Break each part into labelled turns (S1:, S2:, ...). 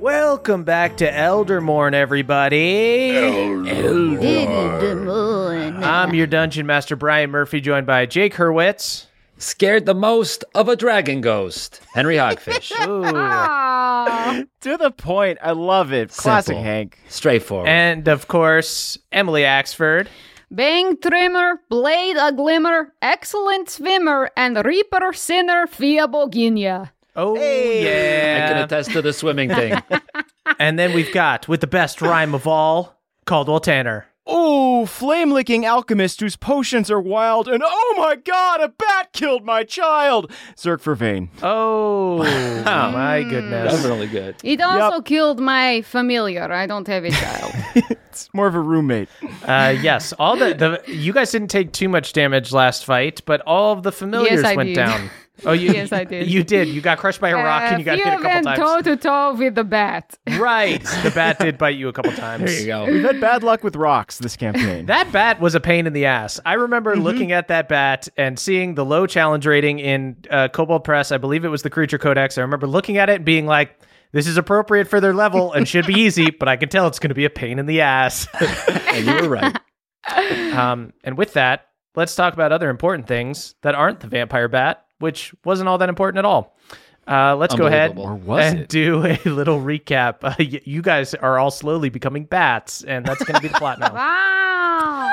S1: Welcome back to Eldermourne, everybody. I'm your dungeon master, Brian Murphy, joined by Jake Hurwitz.
S2: Scared the most of a dragon ghost, Henry Hogfish.
S3: To the point. I love it. Classic
S2: Simple.
S3: Hank.
S2: Straightforward.
S1: And, of course, Emily Axford.
S4: Bang trimmer, blade a glimmer, excellent swimmer, and reaper sinner via Boginia.
S1: Oh, yeah,
S2: I can attest to the swimming thing.
S1: and then we've got, with the best rhyme of all, Caldwell Tanner.
S3: Oh, flame licking alchemist whose potions are wild, and oh my god, a bat killed my child! Zirk for Vane.
S1: Oh, my goodness.
S2: Definitely good.
S4: It also killed my familiar. I don't have a child.
S3: It's more of a roommate.
S1: Uh, yes, all the, the you guys didn't take too much damage last fight, but all of the familiars
S4: I
S1: went
S4: did.
S1: down. Oh, you,
S4: Yes, I did.
S1: You did. You got crushed by a rock and you got
S4: Uh,
S1: hit a
S4: few
S1: couple
S4: went
S1: times.
S4: toe to toe with the bat.
S1: Right, the bat did bite you a couple times.
S2: There you go.
S3: We've had bad luck with rocks this campaign.
S1: That bat was a pain in the ass. I remember
S4: Mm-hmm.
S1: looking at that bat and seeing the low challenge rating in uh, Kobold Press. I believe it was the Creature Codex. I remember looking at it and being like, "This is appropriate for their level and should be easy," but I can tell it's going to be a pain in the ass.
S2: And you were right.
S1: um, and with that, let's talk about other important things that aren't the vampire bat, which wasn't all that important at all. Uh, let's go ahead
S2: Unbelievable. Or
S3: was
S1: and
S3: it?
S1: do a little recap. Uh, y- you guys are all slowly becoming bats, and that's going to be the plot now.
S4: Wow.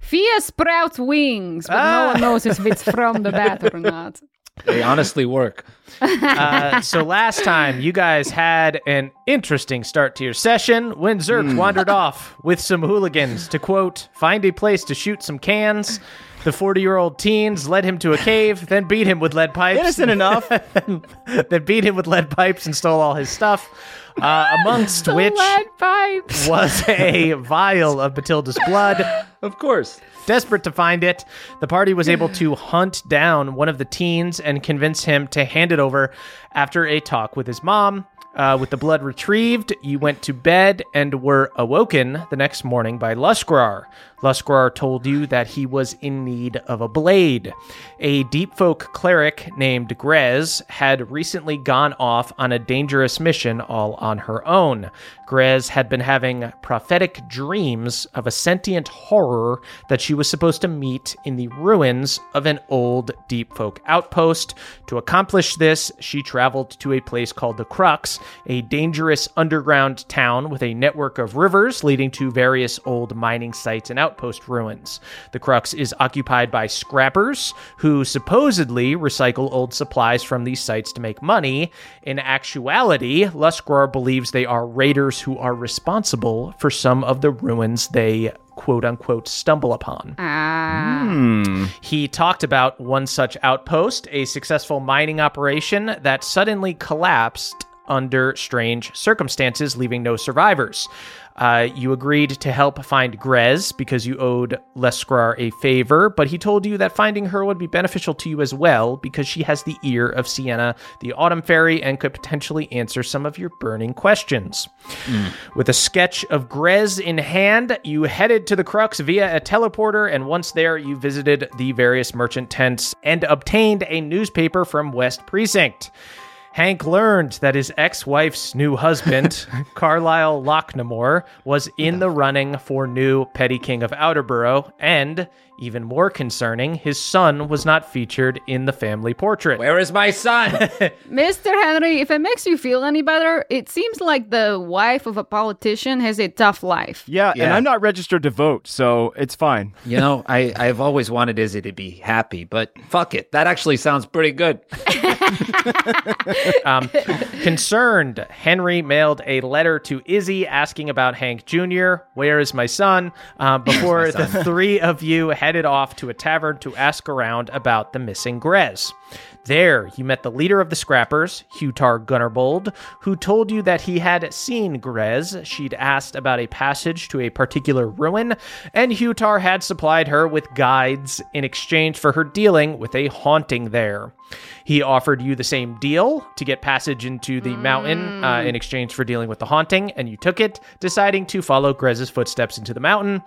S4: Fia sprouts wings, but no
S1: Ah.
S4: one knows if it's from the bat or not.
S2: They honestly work.
S1: Uh, so last time you guys had an interesting start to your session when Zirk wandered off with some hooligans to quote find a place to shoot some cans. The 40 year old teens led him to a cave, then beat him with lead pipes.
S3: Innocent enough.
S1: then beat him with lead pipes and stole all his stuff. Uh, amongst
S4: The
S1: which
S4: lead pipes.
S1: was a vial of Matilda's blood.
S2: Of course.
S1: Desperate to find it, the party was able to hunt down one of the teens and convince him to hand it over after a talk with his mom. Uh, with the blood retrieved, you went to bed and were awoken the next morning by Luskrar. Luskrar told you that he was in need of a blade. A deep folk cleric named Grez had recently gone off on a dangerous mission all on her own. Grez had been having prophetic dreams of a sentient horror that she was supposed to meet in the ruins of an old deep folk outpost. To accomplish this, she traveled to a place called the Crux, a dangerous underground town with a network of rivers leading to various old mining sites and outpost ruins. The Crux is occupied by scrappers who supposedly recycle old supplies from these sites to make money. In actuality, Luskrar believes they are raiders who are responsible for some of the ruins they quote unquote stumble upon.
S4: Ah.
S1: He talked about one such outpost, a successful mining operation that suddenly collapsed under strange circumstances, leaving no survivors. Uh, you agreed to help find Grez because you owed Luskrar a favor, but he told you that finding her would be beneficial to you as well because she has the ear of Sienna, the Autumn Fairy, and could potentially answer some of your burning questions. With a sketch of Grez in hand, you headed to the Crux via a teleporter, and once there, you visited the various merchant tents and obtained a newspaper from West Precinct. Hank learned that his ex wife's new husband, Carlisle Locknamore, was in the running for new Petty King of Outerborough, and, even more concerning, his son was not featured in the family portrait.
S2: Where is my son?
S4: Mr. Henry, if it makes you feel any better, it seems like the wife of a politician has a tough life.
S5: Yeah, and I'm not registered to vote, so it's fine.
S2: you know, I, I've always wanted Izzy to be happy, but fuck it. That actually sounds pretty good.
S1: Um, concerned, Henry mailed a letter to Izzy asking about Hank Jr. Where is my son? Uh, before the three of you headed off to a tavern to ask around about the missing Grez. There, you met the leader of the Scrappers, Hutar Gunnerbold, who told you that he had seen Grez. She'd asked about a passage to a particular ruin, and Hutar had supplied her with guides in exchange for her dealing with a haunting there. He offered you the same deal to get passage into the mountain uh, in exchange for dealing with the haunting, and you took it, deciding to follow Grez's footsteps into the mountain.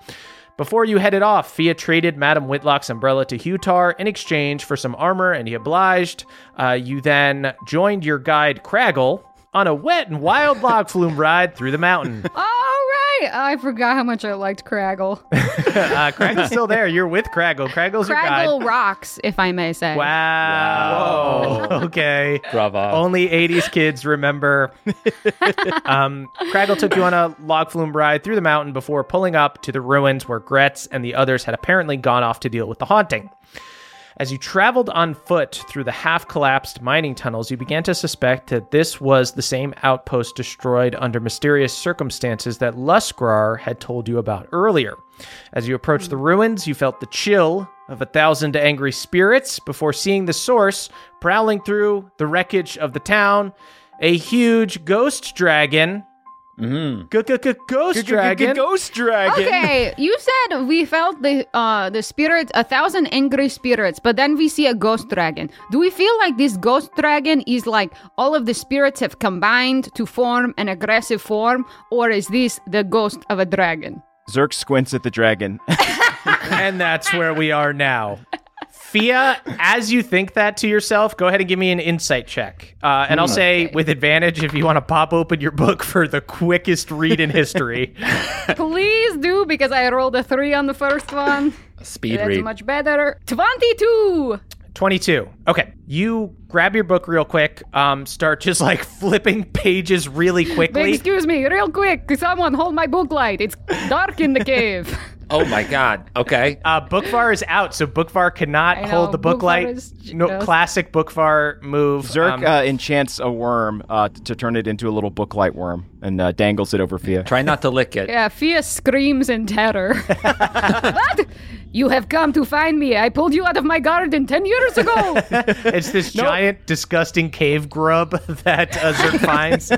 S1: Before you headed off, Fia traded Madame Whitlock's umbrella to Hutar in exchange for some armor, and he obliged. Uh, you then joined your guide Craggle on a wet and wild log flume ride through the mountain.
S4: Right. I forgot how much I liked Craggle.
S1: Uh, Craggle's still there. You're with Craggle. Craggle's your guide.
S4: Craggle rocks, if I may say.
S1: Wow. okay.
S2: Bravo.
S1: Only 80s kids remember. um, Craggle took you on a log flume ride through the mountain before pulling up to the ruins where Grez and the others had apparently gone off to deal with the haunting. As you traveled on foot through the half collapsed mining tunnels, you began to suspect that this was the same outpost destroyed under mysterious circumstances that Luskrar had told you about earlier. As you approached the ruins, you felt the chill of a thousand angry spirits before seeing the source prowling through the wreckage of the town. A huge ghost dragon. Ghost dragon.
S5: Ghost dragon.
S4: Okay, you said we felt the uh the spirit, a thousand angry spirits, but then we see a ghost dragon. Do we feel like this ghost dragon is like all of the spirits have combined to form an aggressive form, or is this the ghost of a dragon?
S5: Zirk squints at the dragon.
S1: and that's where we are now. Fia, as you think that to yourself, go ahead and give me an insight check. Uh, and I'll say with advantage if you want to pop open your book for the quickest read in history.
S4: Please do, because I rolled a three on the first one.
S2: Speed
S4: That's
S2: read.
S4: much better. Twenty-two.
S1: 22. Okay. You grab your book real quick, um, start just like flipping pages really quickly.
S4: Excuse me, real quick. Someone hold my book light. It's dark in the cave.
S2: Oh my god. Okay.
S1: Uh, Bookvar is out, so Bookvar cannot
S4: I know,
S1: hold the book
S4: Bookvar
S1: light. no classic Bookvar move.
S5: Zirk
S1: Um,
S5: uh, enchants a worm uh, to turn it into a little booklight worm and uh, dangles it over Fia.
S2: Try not to lick it.
S4: Yeah, Fia screams in terror. what? You have come to find me. I pulled you out of my garden ten years ago.
S1: It's this giant, disgusting cave grub that uh, Zirk finds. Uh,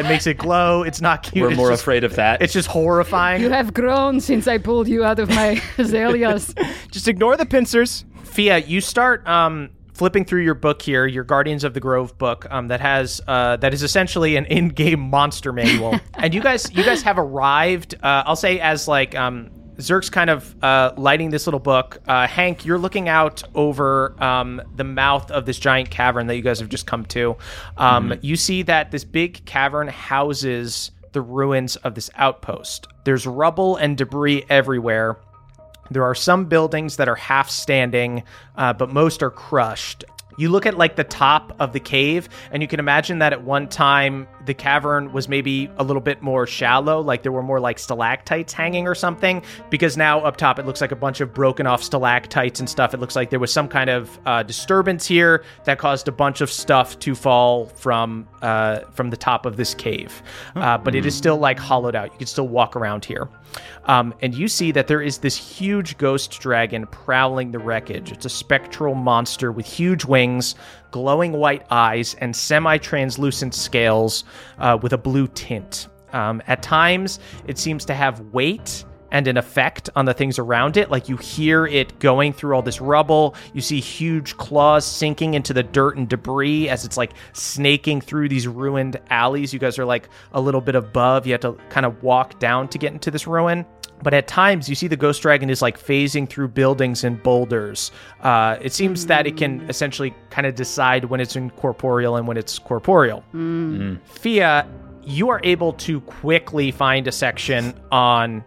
S1: it makes it glow. It's not cute.
S2: We're
S1: it's
S2: more
S1: just,
S2: afraid of that.
S1: It's just horrifying.
S4: you have grown since I pulled you out of my azaleas.
S5: Just ignore the pincers.
S1: Fia, you start um, flipping through your book here, your Guardians of the Grove book, um, that has uh, that is essentially an in-game monster manual, and you guys you guys have arrived. Uh, I'll say as like um, Zirk's kind of uh, lighting this little book. Uh, Hank, you're looking out over um, the mouth of this giant cavern that you guys have just come to. Um, You see that this big cavern houses the ruins of this outpost. There's rubble and debris everywhere. There are some buildings that are half standing, uh, but most are crushed. You look at like the top of the cave, and you can imagine that at one time the cavern was maybe a little bit more shallow, like there were more like stalactites hanging or something. Because now up top it looks like a bunch of broken off stalactites and stuff. It looks like there was some kind of uh, disturbance here that caused a bunch of stuff to fall from uh, from the top of this cave. Uh, but it is still like hollowed out. You can still walk around here. Um, and you see that there is this huge ghost dragon prowling the wreckage. It's a spectral monster with huge wings wings, glowing white eyes, and semi translucent scales uh, with a blue tint. Um, at times, it seems to have weight and an effect on the things around it. Like you hear it going through all this rubble. You see huge claws sinking into the dirt and debris as it's like snaking through these ruined alleys. You guys are like a little bit above. You have to kind of walk down to get into this ruin. But at times, you see the ghost dragon is like phasing through buildings and boulders. Uh, it seems that it can mm. essentially kind of decide when it's incorporeal and when it's corporeal. Mm. Mm. Fia, you are able to quickly find a section on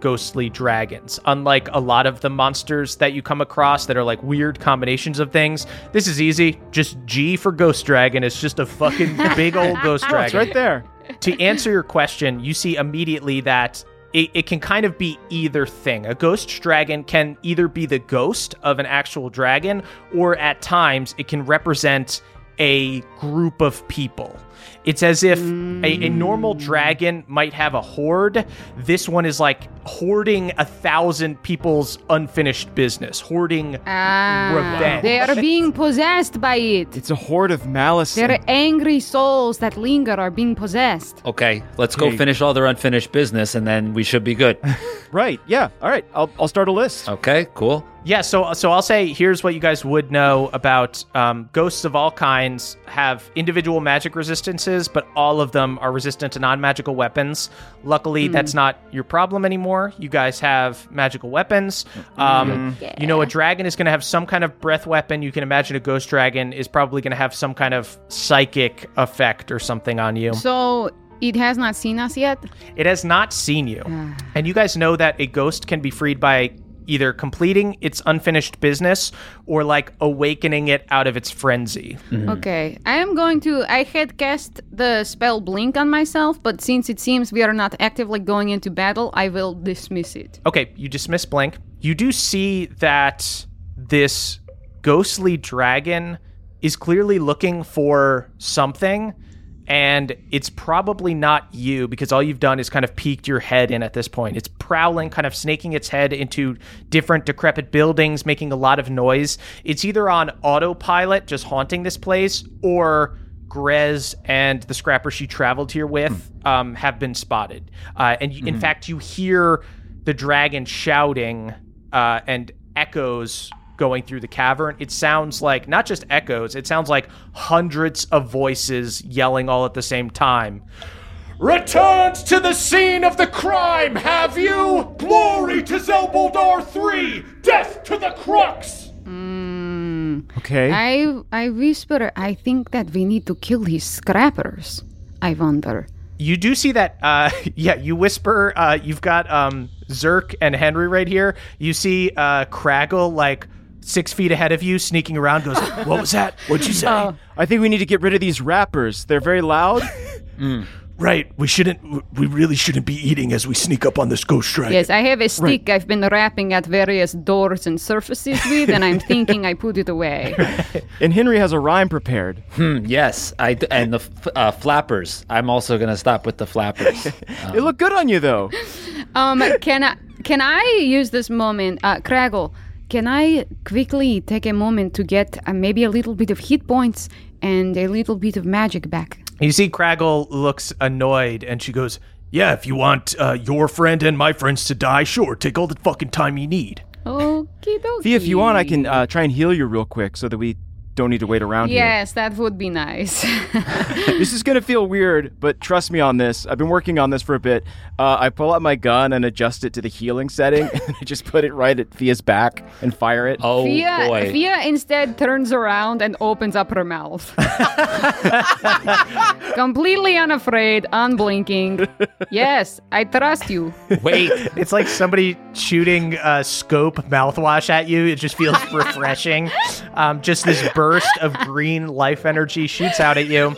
S1: ghostly dragons. Unlike a lot of the monsters that you come across that are like weird combinations of things, this is easy. Just G for ghost dragon. It's just a fucking big old ghost dragon.
S5: It's right there.
S1: to answer your question, you see immediately that it, it can kind of be either thing. A ghost dragon can either be the ghost of an actual dragon, or at times it can represent a group of people. It's as if a, a normal dragon might have a horde. This one is like hoarding a thousand people's unfinished business, hoarding
S4: Ah,
S1: Revenge.
S4: they are being possessed by it.
S5: It's a horde of malice.
S4: Their angry souls that linger are being possessed.
S2: Okay, let's go
S5: Okay.
S2: finish all their unfinished business, and then we should be good.
S5: right. Yeah. All right. I'll, I'll start a list.
S2: Okay, cool.
S1: Yeah, so so I'll say here's what you guys would know about um, ghosts of all kinds have individual magic resistances, but all of them are resistant to non-magical weapons. Luckily, hmm. that's not your problem anymore. You guys have magical weapons. Hmm. Um, You know, a dragon is going to have some kind of breath weapon. You can imagine a ghost dragon is probably going to have some kind of psychic effect or something on you.
S4: So it has not seen us yet.
S1: It has not seen you. Ah. and you guys know that a ghost can be freed by either completing its unfinished business or like awakening it out of its frenzy. Mm-hmm.
S4: Okay, I am going to. I had cast the spell Blink on myself, but since it seems we are not actively going into battle, I will dismiss it.
S1: Okay, you dismiss Blink. You do see that this ghostly dragon is clearly looking for something, and it's probably not you because all you've done is kind of peeked your head in at this point. It's prowling, kind of snaking its head into different decrepit buildings, making a lot of noise. It's either on autopilot, just haunting this place, or Grez and the scrapper she traveled here with um, have been spotted. Uh, and you, in fact, you hear the dragon shouting uh, and echoes going through the cavern. It sounds like not just echoes, it sounds like hundreds of voices yelling all at the same time. Returns to the scene of the crime, have you? Glory to Zelbuldar 3! Death to the Crux!
S5: Okay.
S4: I I whisper. I think that we need to kill these scrappers. I wonder.
S1: You do see that, uh, yeah, you whisper, uh, you've got um, Zerk and Henry right here. You see uh, Craggle, like, six feet ahead of you, sneaking around, goes, What was that? What'd you say?
S5: I think we need to get rid of these rappers. They're very loud.
S1: right, we shouldn't, we really shouldn't be eating as we sneak up on this ghost dragon.
S4: Yes, I have a stick I've been rapping at various doors and surfaces with, and I'm thinking I put it away.
S5: and Henry has a rhyme prepared.
S2: Hmm, yes, I d- and the uh, flappers. I'm also gonna stop with the flappers.
S5: They look good on you, though.
S4: Um, can I can I use this moment, uh, Craggle? Can I quickly take a moment to get uh, maybe a little bit of hit points and a little bit of magic back?
S1: You see Craggle looks annoyed, and she goes, Yeah, if you want uh, your friend and my friends to die, sure, take all the fucking time you need.
S4: Okie dokie.
S5: Fee, if you want, I can uh, try and heal you real quick so that we don't need to wait around
S4: Yes, that would be nice.
S5: This is gonna feel weird, but trust me on this. I've been working on this for a bit. Uh, I pull out my gun and adjust it to the healing setting, and I just put it right at Fia's back and fire it.
S2: oh
S4: Fia,
S2: boy,
S4: Fia instead turns around and opens up her mouth. Completely unafraid, unblinking. Yes, I trust you.
S2: wait.
S1: It's like somebody shooting a scope mouthwash at you. It just feels refreshing. Um, just this burst of green life energy shoots out at you.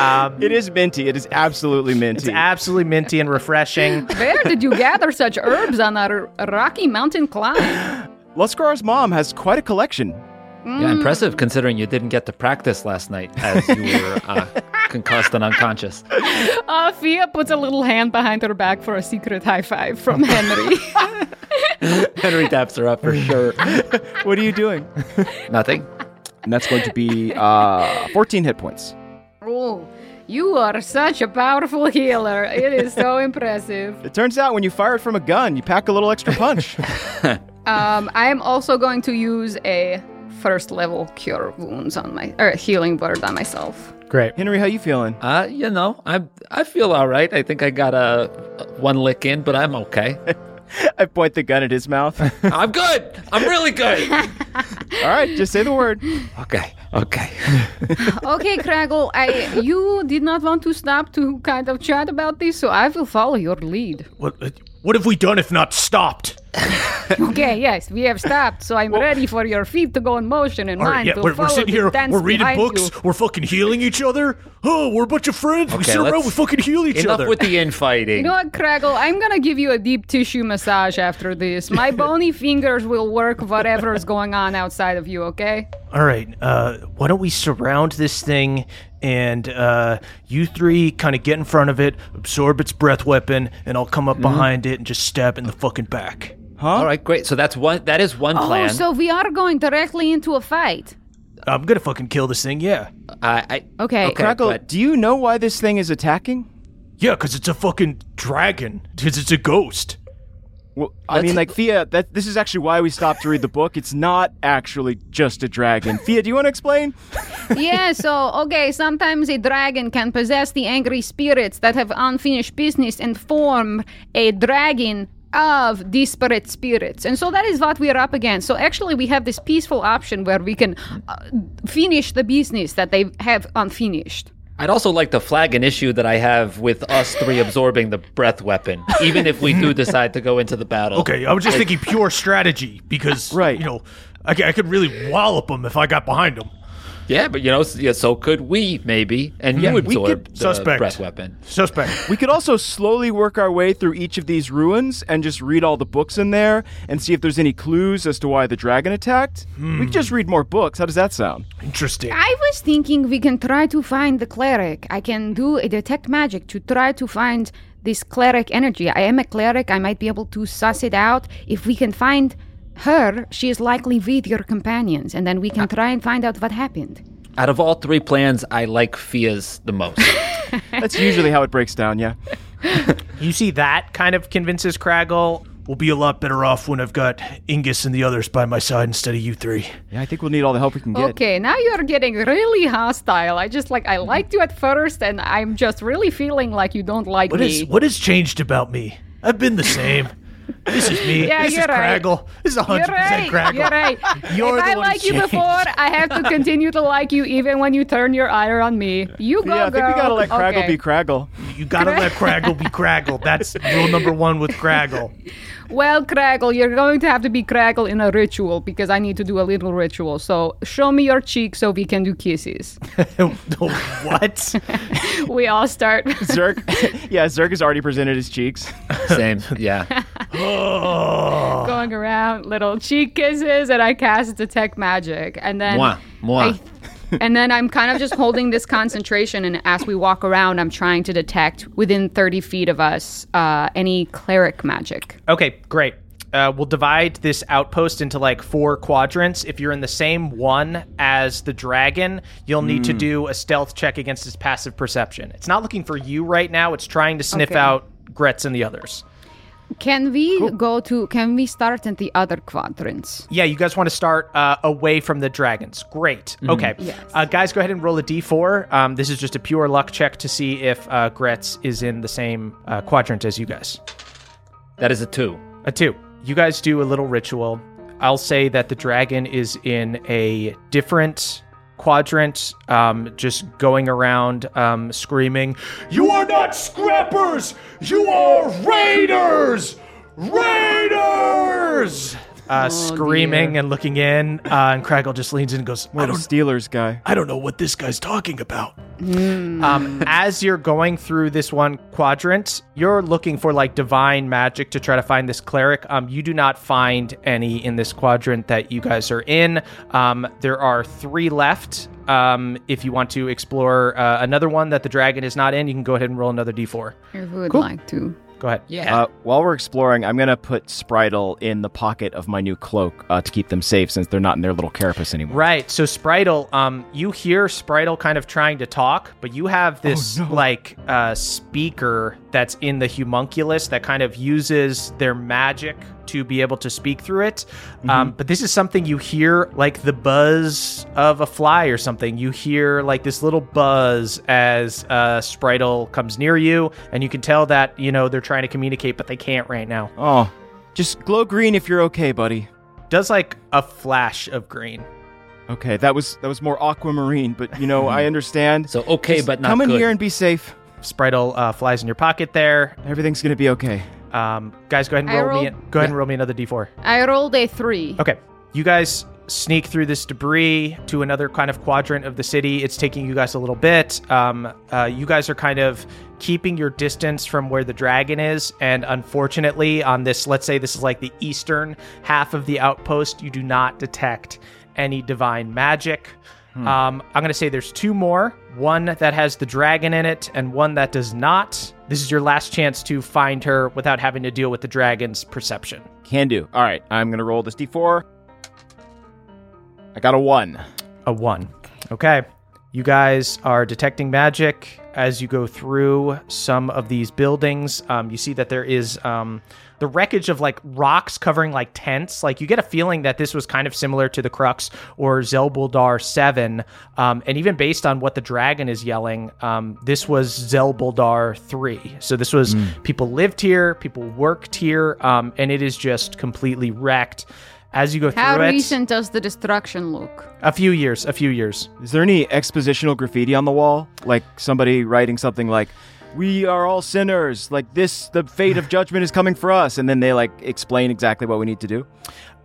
S1: Um,
S5: It is minty. It is absolutely minty.
S1: it's absolutely minty and refreshing.
S4: Where did you gather such herbs on a r- rocky mountain climb?
S5: Luskrar's mom has quite a collection.
S2: Yeah, impressive considering you didn't get to practice last night as you were uh, concussed and unconscious.
S4: Uh, Fia puts a little hand behind her back for a secret high five from Henry.
S2: Henry taps her up for sure.
S5: What are you doing?
S2: Nothing.
S5: And that's going to be uh, 14 hit points.
S4: Oh, you are such a powerful healer. It is so impressive.
S5: It turns out when you fire it from a gun, you pack a little extra punch.
S4: Um, I am also going to use a first level cure wounds on my or healing word on myself.
S1: Great.
S5: Henry, how you feeling?
S2: Uh, you know, I I feel all right. I think I got a one lick in, but I'm okay.
S5: I point the gun at his mouth.
S2: I'm good. I'm really good.
S5: All right, just say the word.
S2: Okay. Okay.
S4: Okay, Craggle, I you did not want to stop to kind of chat about this, so I will follow your lead.
S1: What, what have we done if not stopped?
S4: Okay, yes, we have stopped, so I'm ready for your feet to go in motion and
S6: All
S4: mine
S6: right, yeah,
S4: will
S6: we're, we're sitting
S4: the
S6: here,
S4: dance
S6: we're reading books,
S4: you.
S6: we're fucking healing each other. Oh, we're a bunch of friends. we
S2: Okay,
S6: sit around,
S2: let's-
S6: we fucking heal each other.
S2: Enough with the infighting.
S4: You know what, Craggle? I'm gonna give you a deep tissue massage after this. My bony fingers will work whatever is going on outside of you, okay?
S1: All right. Uh, why don't we surround this thing and uh, you three kind of get in front of it, absorb its breath weapon, and I'll come up behind it and just stab it in the fucking back.
S2: All right, great. So that's one. That is one
S4: Oh,
S2: plan.
S4: Oh, so we are going directly into a fight.
S1: I'm gonna fucking kill this thing. Yeah.
S2: I, I
S4: Okay.
S2: Okay.
S5: Craggle,
S2: but-
S5: do you know why this thing is attacking?
S6: yeah, because it's a fucking dragon. Because it's a ghost.
S5: Well, I mean, like Fia, that this is actually why we stopped to read the book. It's not actually just a dragon. Fia, do you want to explain?
S4: yeah, so, okay, sometimes a dragon can possess the angry spirits that have unfinished business and form a dragon of disparate spirits. And so that is what we are up against. So actually, we have this peaceful option where we can uh, finish the business that they have unfinished.
S2: I'd also like to flag an issue that I have with us three absorbing the breath weapon, even if we do decide to go into the battle.
S6: Okay, I was just thinking pure strategy because,
S5: Right.
S6: you know, I could really wallop them if I got behind them.
S2: Yeah, but you know, yeah, so could we maybe, and you
S5: we
S2: absorb
S5: could-
S2: the
S6: Suspect.
S2: breath weapon.
S6: Suspect.
S5: We could also slowly work our way through each of these ruins and just read all the books in there and see if there's any clues as to why the dragon attacked. Hmm. We could just read more books. How does that sound?
S6: Interesting.
S4: I was thinking we can try to find the cleric. I can do a detect magic to try to find this cleric energy. I am a cleric. I might be able to suss it out. If we can find her, she is likely with your companions, and then we can try and find out what happened.
S2: Out of all three plans, I like Fia's the most.
S5: That's usually how it breaks down, yeah.
S1: You see that kind of convinces Craggle.
S6: We'll be a lot better off when I've got Ingus and the others by my side instead of you three.
S5: Yeah, I think we'll need all the help we can get.
S4: Okay, now you're getting really hostile. I just like I liked you at first, and I'm just really feeling like you don't like
S6: What
S4: me.
S6: is what has changed about me? I've been the same. This is me.
S4: Yeah,
S6: this
S4: you're
S6: is
S4: right.
S6: Craggle. This is
S4: You're
S6: hundred percent
S4: right.
S6: Craggle.
S4: You're right.
S6: You're
S4: if
S6: the
S4: I
S6: one who
S4: like you before, I have to continue to like you even when you turn your ire on me. You go,
S5: yeah, I think we
S4: girl.
S5: gotta let Craggle
S4: Okay.
S5: be Craggle.
S6: You gotta let Craggle be Craggle. That's rule number one with Craggle.
S4: Well, Craggle, you're going to have to be Craggle in a ritual because I need to do a little ritual. So show me your cheek so we can do kisses.
S6: what?
S4: we all start.
S5: Zirk, yeah, Zirk has already presented his cheeks.
S2: Same. Yeah.
S6: Oh.
S4: going around little cheek kisses and I cast detect magic and then
S2: Mwah. Mwah.
S4: I- and then I'm kind of just holding this concentration and as we walk around I'm trying to detect within 30 feet of us uh, any cleric magic.
S1: Okay, great. Uh, we'll divide this outpost into like four quadrants. If you're in the same one as the dragon, you'll need to do a stealth check against its passive perception. It's not looking for you right now. It's trying to sniff
S4: Okay.
S1: out Grez and the others.
S4: Can we go to can we start in the other quadrants?
S1: Yeah, you guys want to start uh, away from the dragons. Great. Okay.
S4: Yes.
S1: Uh, guys, go ahead and roll a d4. Um, this is just a pure luck check to see if uh, Grez is in the same uh, quadrant as you guys.
S2: That is a two.
S1: A two. You guys do a little ritual. I'll say that the dragon is in a different quadrant, um, just going around um, screaming,
S6: You are not scrappers! You are raiders! Raiders!
S1: Uh, screaming and looking in. Uh, and Craggle just leans in and goes, I
S5: What a Steelers guy.
S6: I don't know what this guy's talking about.
S1: um, as you're going through this one quadrant, you're looking for like divine magic to try to find this cleric. Um, you do not find any in this quadrant that you guys are in. Um, there are three left. Um, if you want to explore uh, another one that the dragon is not in, you can go ahead and roll another d4.
S4: I would like to.
S1: Go ahead.
S2: Yeah.
S5: Uh, while we're exploring, I'm gonna put Spritel in the pocket of my new cloak uh, to keep them safe, since they're not in their little carapace anymore.
S1: Right. So Spritel, um, you hear Spritel kind of trying to talk, but you have this like uh, speaker that's in the homunculus that kind of uses their magic to be able to speak through it. Um, but this is something you hear like the buzz of a fly or something. You hear like this little buzz as uh, Spritel comes near you, and you can tell that you know they're trying to communicate, but they can't right now.
S5: Oh, just glow green if you're okay, buddy.
S1: Does like a flash of green.
S5: Okay, that was that was more aquamarine, but you know I understand.
S2: so okay,
S5: Just
S2: but not
S5: come in
S2: good.
S5: here and be safe.
S1: Spritel uh, flies in your pocket there.
S5: Everything's gonna be okay.
S1: Um, guys, go ahead and
S4: I
S1: roll me.
S4: rolled-
S1: Go ahead and roll me another d4.
S4: I rolled a three.
S1: Okay, you guys sneak through this debris to another kind of quadrant of the city. It's taking you guys a little bit. Um, uh, you guys are kind of keeping your distance from where the dragon is, and unfortunately, on this, let's say this is like the eastern half of the outpost, you do not detect any divine magic. Um, I'm going to say there's two more one that has the dragon in it, and one that does not. This is your last chance to find her without having to deal with the dragon's perception.
S5: Can do. All right, I'm gonna roll this d4. I got a one.
S1: A one. Okay. You guys are detecting magic as you go through some of these buildings. Um, you see that there is um, the wreckage of like rocks covering like tents. Like you get a feeling that this was kind of similar to the Crux or Zelbuldar 7. Um, and even based on what the dragon is yelling, um, this was Zelbuldar 3. So this was people lived here, people worked here, um, and it is just completely wrecked. As you go
S4: How
S1: through it, How
S4: recent does the destruction look?
S1: a few years, a few years.
S5: Is there any expositional graffiti on the wall? Like somebody writing something like, "We are all sinners. Like this, the fate of judgment is coming for us," and then they like explain exactly what we need to do.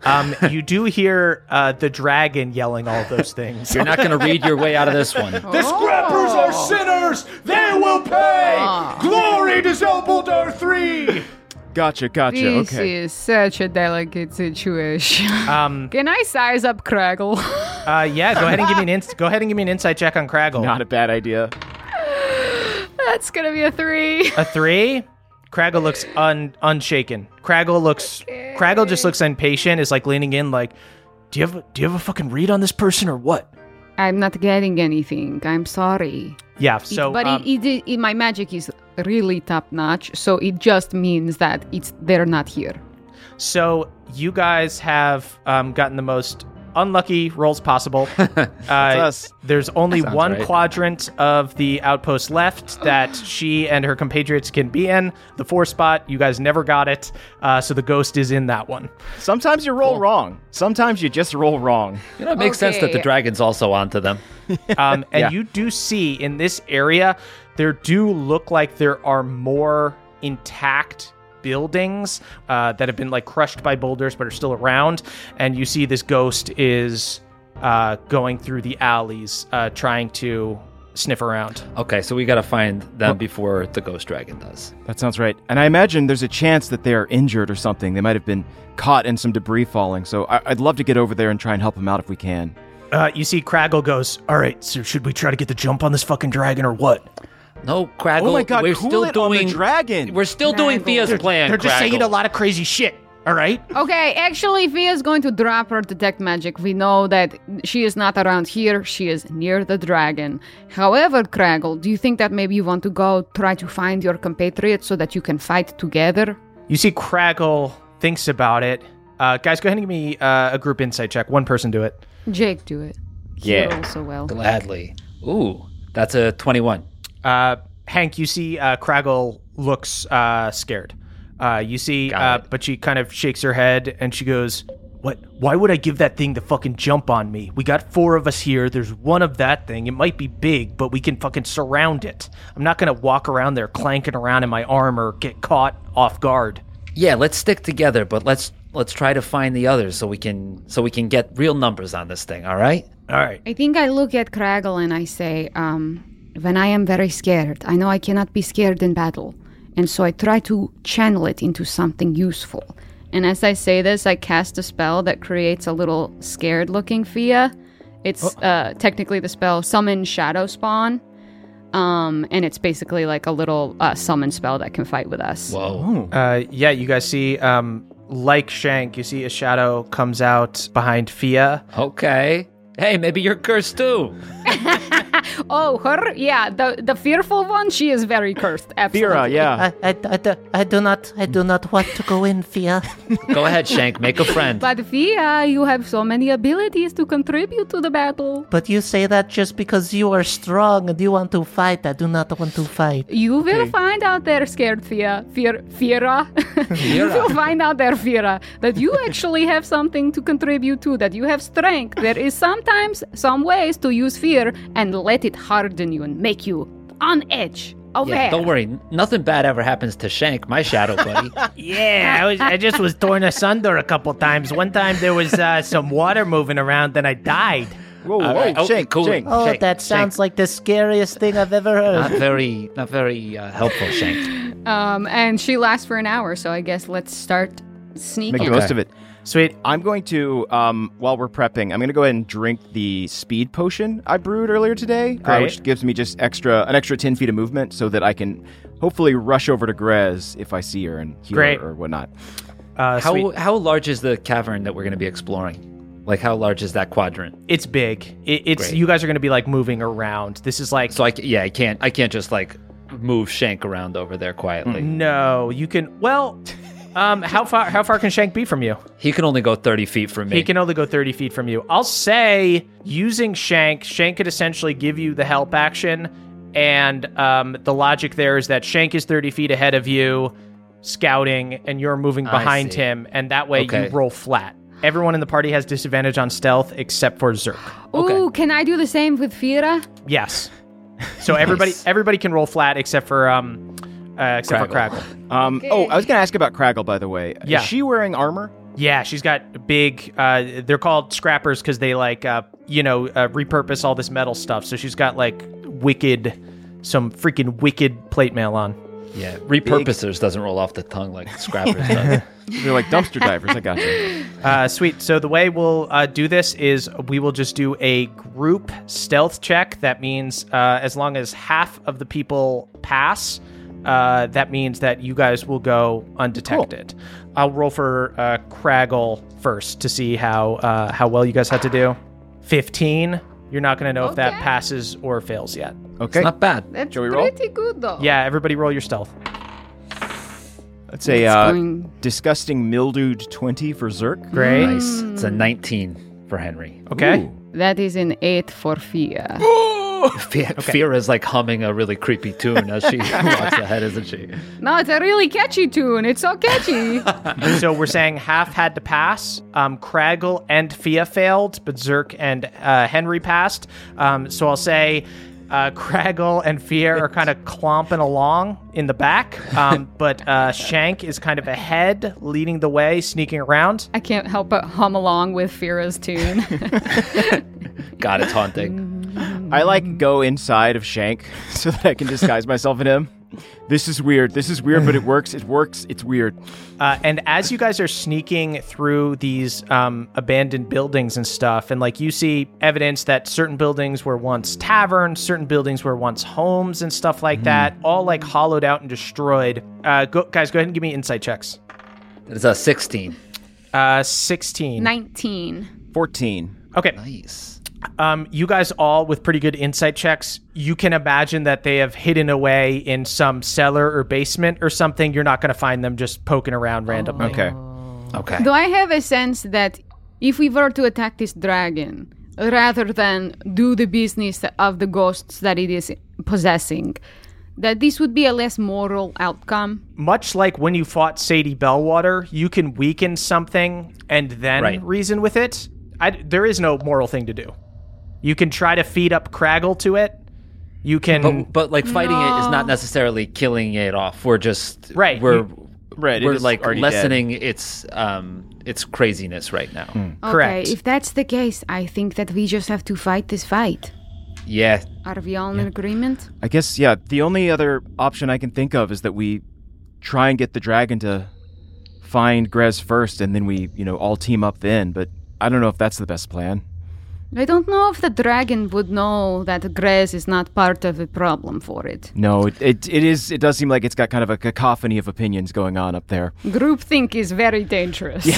S1: Um, you do hear uh, the dragon yelling all those things.
S2: You're not going to read your way out of this one.
S6: The scrappers are sinners! They will pay! Glory to Zelbuldar 3!
S5: Gotcha, gotcha.
S4: This
S5: okay.
S4: is such a delicate situation.
S1: Um,
S4: Can I size up Craggle?
S1: uh, yeah, go ahead and give me an ins- go ahead and give me an insight check on Craggle.
S5: Not a bad idea.
S4: That's gonna be a three.
S1: a three. Craggle looks un- unshaken. Craggle looks. Craggle just looks impatient. Is like leaning in, like,
S6: Do you have a, do you have a fucking read on this person or what?
S4: I'm not getting anything. I'm sorry.
S1: yeah.
S4: It-
S1: So,
S4: but
S1: um,
S4: it, it, it, my magic is really top notch, so it just means that it's they're not here.
S1: So you guys have um, gotten the most unlucky rolls possible. uh,
S5: us.
S1: There's only one
S2: right.
S1: quadrant of the outpost left that she and her compatriots can be in. The four spot, you guys never got it, uh, so the ghost is in that one.
S5: Sometimes you roll wrong. Sometimes you just roll wrong.
S2: You know, it makes sense that the dragon's also onto them.
S1: Um, and
S5: Yeah.
S1: you do see in this area, there do look like there are more intact buildings uh, that have been like crushed by boulders but are still around. And you see this ghost is uh, going through the alleys uh, trying to sniff around.
S2: Okay, so we got to find them before the ghost dragon does.
S5: That sounds right. And I imagine there's a chance that they are injured or something. They might have been caught in some debris falling. So I- I'd love to get over there and try and help them out if we can.
S1: Uh, you see Craggle goes,
S6: All right, so should we try to get the jump on this fucking dragon or what?
S2: No, Craggle.
S5: oh my god,
S2: we're
S5: cool
S2: still
S5: it on the
S2: doing.
S5: dragon.
S2: We're still doing
S4: Craggle.
S2: Fia's plan.
S6: They're just saying a lot of crazy shit, all right?
S4: Okay, actually, Fia is going to drop her detect magic. We know that she is not around here. She is near the dragon. However, Craggle, do you think that maybe you want to go try to find your compatriots so that you can fight together?
S1: you see Craggle thinks about it. Uh, guys, go ahead and give me uh, a group insight check. One person do it.
S4: Jake, do it. He
S5: Yeah.
S4: rolls so well.
S2: Gladly. Ooh, that's a 21.
S1: Uh, Hank, you see uh, Craggle looks uh, scared. Uh, you see, uh, but she kind of shakes her head and she goes, "What? Why would I give that thing the fucking jump on me? We got four of us here. There's one of that thing. It might be big, but we can fucking surround it. I'm not gonna walk around there clanking around in my armor, get caught off guard."
S2: Yeah, let's stick together, but let's let's try to find the others so we can so we can get real numbers on this thing. All right?
S1: All right.
S4: I think I look at Craggle and I say, um, when I am very scared, I know I cannot be scared in battle. And so I try to channel it into something useful. And as I say this, I cast a spell that creates a little scared looking Fia. It's uh, technically the spell Summon Shadow Spawn. Um, and it's basically like a little uh, summon spell that can fight with us.
S2: Whoa.
S1: Uh, yeah, you guys see, um, like Shank, you see a shadow comes out behind Fia.
S2: Okay. Hey, maybe you're cursed too.
S4: Oh, her? Yeah, the the fearful one. She is very cursed. Uh, Absolutely.
S5: Fira, yeah.
S7: I, I, I, do- I do not I do not want to go in, Fia.
S2: Go ahead, Shank. Make a friend.
S4: But Fia, you have so many abilities to contribute to the battle.
S7: But you say that just because you are strong and you want to fight. I do not want to fight.
S4: You will find out there, scared Fia, Fear, Fira. you will find out there, Fira, that you actually have something to contribute to. That you have strength. There is sometimes some ways to use fear and let it harden you and make you on edge. Aware.
S2: Yeah, don't worry. Nothing bad ever happens to Shank, my shadow buddy.
S1: Yeah, I was. I just was torn asunder a couple times. One time there was uh, some water moving around, then I died.
S5: Whoa, whoa,
S2: right, okay,
S5: Shank,
S2: cool.
S5: Shank.
S7: Oh,
S2: Shank,
S7: that sounds
S2: Shank.
S7: like the scariest thing I've ever heard.
S2: not very, not very uh, helpful, Shank.
S4: Um, and she lasts for an hour, so I guess let's start sneaking.
S5: Make the most of it.
S1: Sweet.
S5: I'm going to, um, while we're prepping, I'm going to go ahead and drink the speed potion I brewed earlier today, uh, which gives me just extra an extra 10 feet of movement so that I can hopefully rush over to Grez if I see her and heal
S1: Great.
S5: her or whatnot.
S1: Uh,
S2: How
S1: sweet.
S2: how large is the cavern that we're going to be exploring? Like how large is that quadrant?
S1: It's big. It, it's
S2: Great.
S1: you guys are going to be like moving around. This is like
S2: So I c- yeah, I can't I can't just like move Shank around over there quietly.
S1: no. You can well. Um, how far? How far can Shank be from you?
S2: He can only go 30 feet from me.
S1: He can only go 30 feet from you. I'll say using Shank, Shank could essentially give you the help action. And um, the logic there is that Shank is 30 feet ahead of you, scouting, and you're moving behind him. And that way
S2: Okay.
S1: you roll flat. Everyone in the party has disadvantage on stealth except for Zirk.
S4: Ooh, can I do the same with Fira?
S1: Yes. So everybody everybody can roll flat except for um uh, except for
S2: Craggle.
S1: Craggle.
S5: Um, Oh, I was going to ask about Craggle, by the way.
S1: Yeah.
S5: Is she wearing armor?
S1: Yeah, she's got big. Uh, they're called scrappers because they like, uh, you know, uh, repurpose all this metal stuff. So she's got like wicked, some freaking wicked plate mail on.
S2: yeah, repurposers doesn't roll off the tongue like scrappers does.
S5: They're like dumpster divers. I got you.
S1: Uh, sweet. So the way we'll uh, do this is we will just do a group stealth check. That means uh, as long as half of the people pass, uh, that means that you guys will go undetected. I'll roll for uh, Craggle first to see how uh, how well you guys had to do. Fifteen. You're not going to know if that passes or fails yet.
S5: Okay.
S2: Not bad.
S4: That's
S5: Shall we roll?
S4: pretty good, though.
S1: Yeah, everybody roll your stealth.
S5: That's a
S4: It's
S5: uh,
S4: going-
S5: disgusting mildewed 20 for Zirk.
S1: Great.
S2: Nice. It's a 19 for Henry.
S1: Okay.
S4: That is an eight for Fia.
S2: Fe- is like humming a really creepy tune as she walks ahead, isn't she?
S4: no, it's a really catchy tune. It's so catchy.
S1: so we're saying half had to pass. Um, Craggle and Fia failed, but Zirk and uh, Henry passed. Um, so I'll say uh, Craggle and Fia are kind of clomping along in the back, um, but uh, Shank is kind of ahead, leading the way, sneaking around.
S4: I can't help but hum along with Fira's tune.
S2: God, it's haunting.
S5: I like go inside of Shank so that I can disguise myself in him. This is weird. This is weird, but it works. It works. It's weird.
S1: Uh, and as you guys are sneaking through these um, abandoned buildings and stuff, and like you see evidence that certain buildings were once taverns, certain buildings were once homes and stuff like that, all like hollowed out and destroyed. Uh, go, guys, go ahead and give me insight checks.
S2: It's a 16.
S1: Uh, 16.
S4: 19.
S5: 14.
S1: Okay.
S2: Nice.
S1: Um, you guys all with pretty good insight checks, you can imagine that they have hidden away in some cellar or basement or something. You're not going to find them just poking around randomly.
S5: Okay.
S2: Okay.
S4: Do I have a sense that if we were to attack this dragon, rather than do the business of the ghosts that it is possessing, that this would be a less moral outcome?
S1: much like when you fought Sadie Bellwater, you can weaken something and then
S2: Right.
S1: reason with it. I, there is no moral thing to do. You can try to feed up Craggle to it. You can.
S2: But, but like fighting it is not necessarily killing it off. We're just
S1: Right.
S2: We're
S5: Right,
S2: We're like
S5: already
S2: lessening its um its craziness right now.
S1: Correct.
S4: Okay, if that's the case, I think that we just have to fight this fight.
S2: Yeah.
S4: Are we all in agreement?
S5: I guess, yeah, the only other option I can think of is that we try and get the dragon to find Grez first and then we, you know, all team up then. But I don't know if that's the best plan.
S4: I don't know if the dragon would know that grass is not part of the problem for it.
S5: No, it, it it is. It does seem like it's got kind of a cacophony of opinions going on up there.
S4: Groupthink is very dangerous.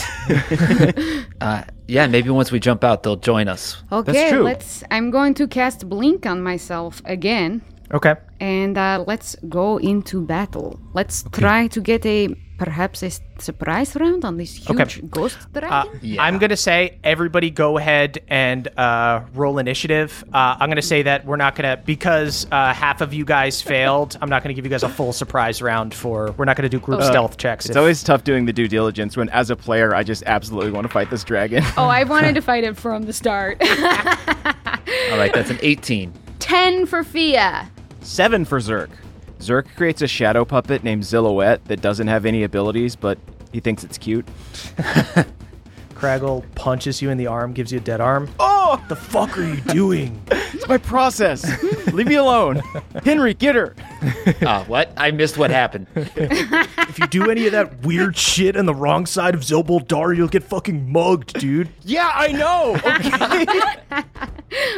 S2: Uh, yeah, maybe once we jump out, they'll join us.
S4: Okay,
S5: true.
S4: let's. I'm going to cast Blink on myself again,
S1: Okay.
S4: and uh, let's go into battle. Let's try to get a perhaps a s- surprise round on this huge
S1: Okay.
S4: ghost
S1: Uh,
S4: dragon.
S1: I'm going to say everybody go ahead and uh, roll initiative. Uh, I'm going to say that we're not going to, because uh, half of you guys failed, I'm not going to give you guys a full surprise round for, we're not going to do group stealth checks.
S5: It's
S1: if-
S5: always tough doing the due diligence when, as a player, I just absolutely want to fight this dragon.
S4: oh, I wanted to fight it from the start.
S2: All right, that's an 18.
S4: Ten for Fia.
S5: Seven for Zirk. Zirk creates a shadow puppet named Zilhouette that doesn't have any abilities, but he thinks it's cute.
S1: Craggle punches you in the arm, gives you a dead arm.
S5: Oh,
S1: The fuck are you doing?
S5: it's my process. Leave me alone. Henry, get her.
S2: Uh, what? I missed what happened.
S1: if you do any of that weird shit on the wrong side of Zelbuldar, you'll get fucking mugged, dude.
S5: Yeah, I know. Okay.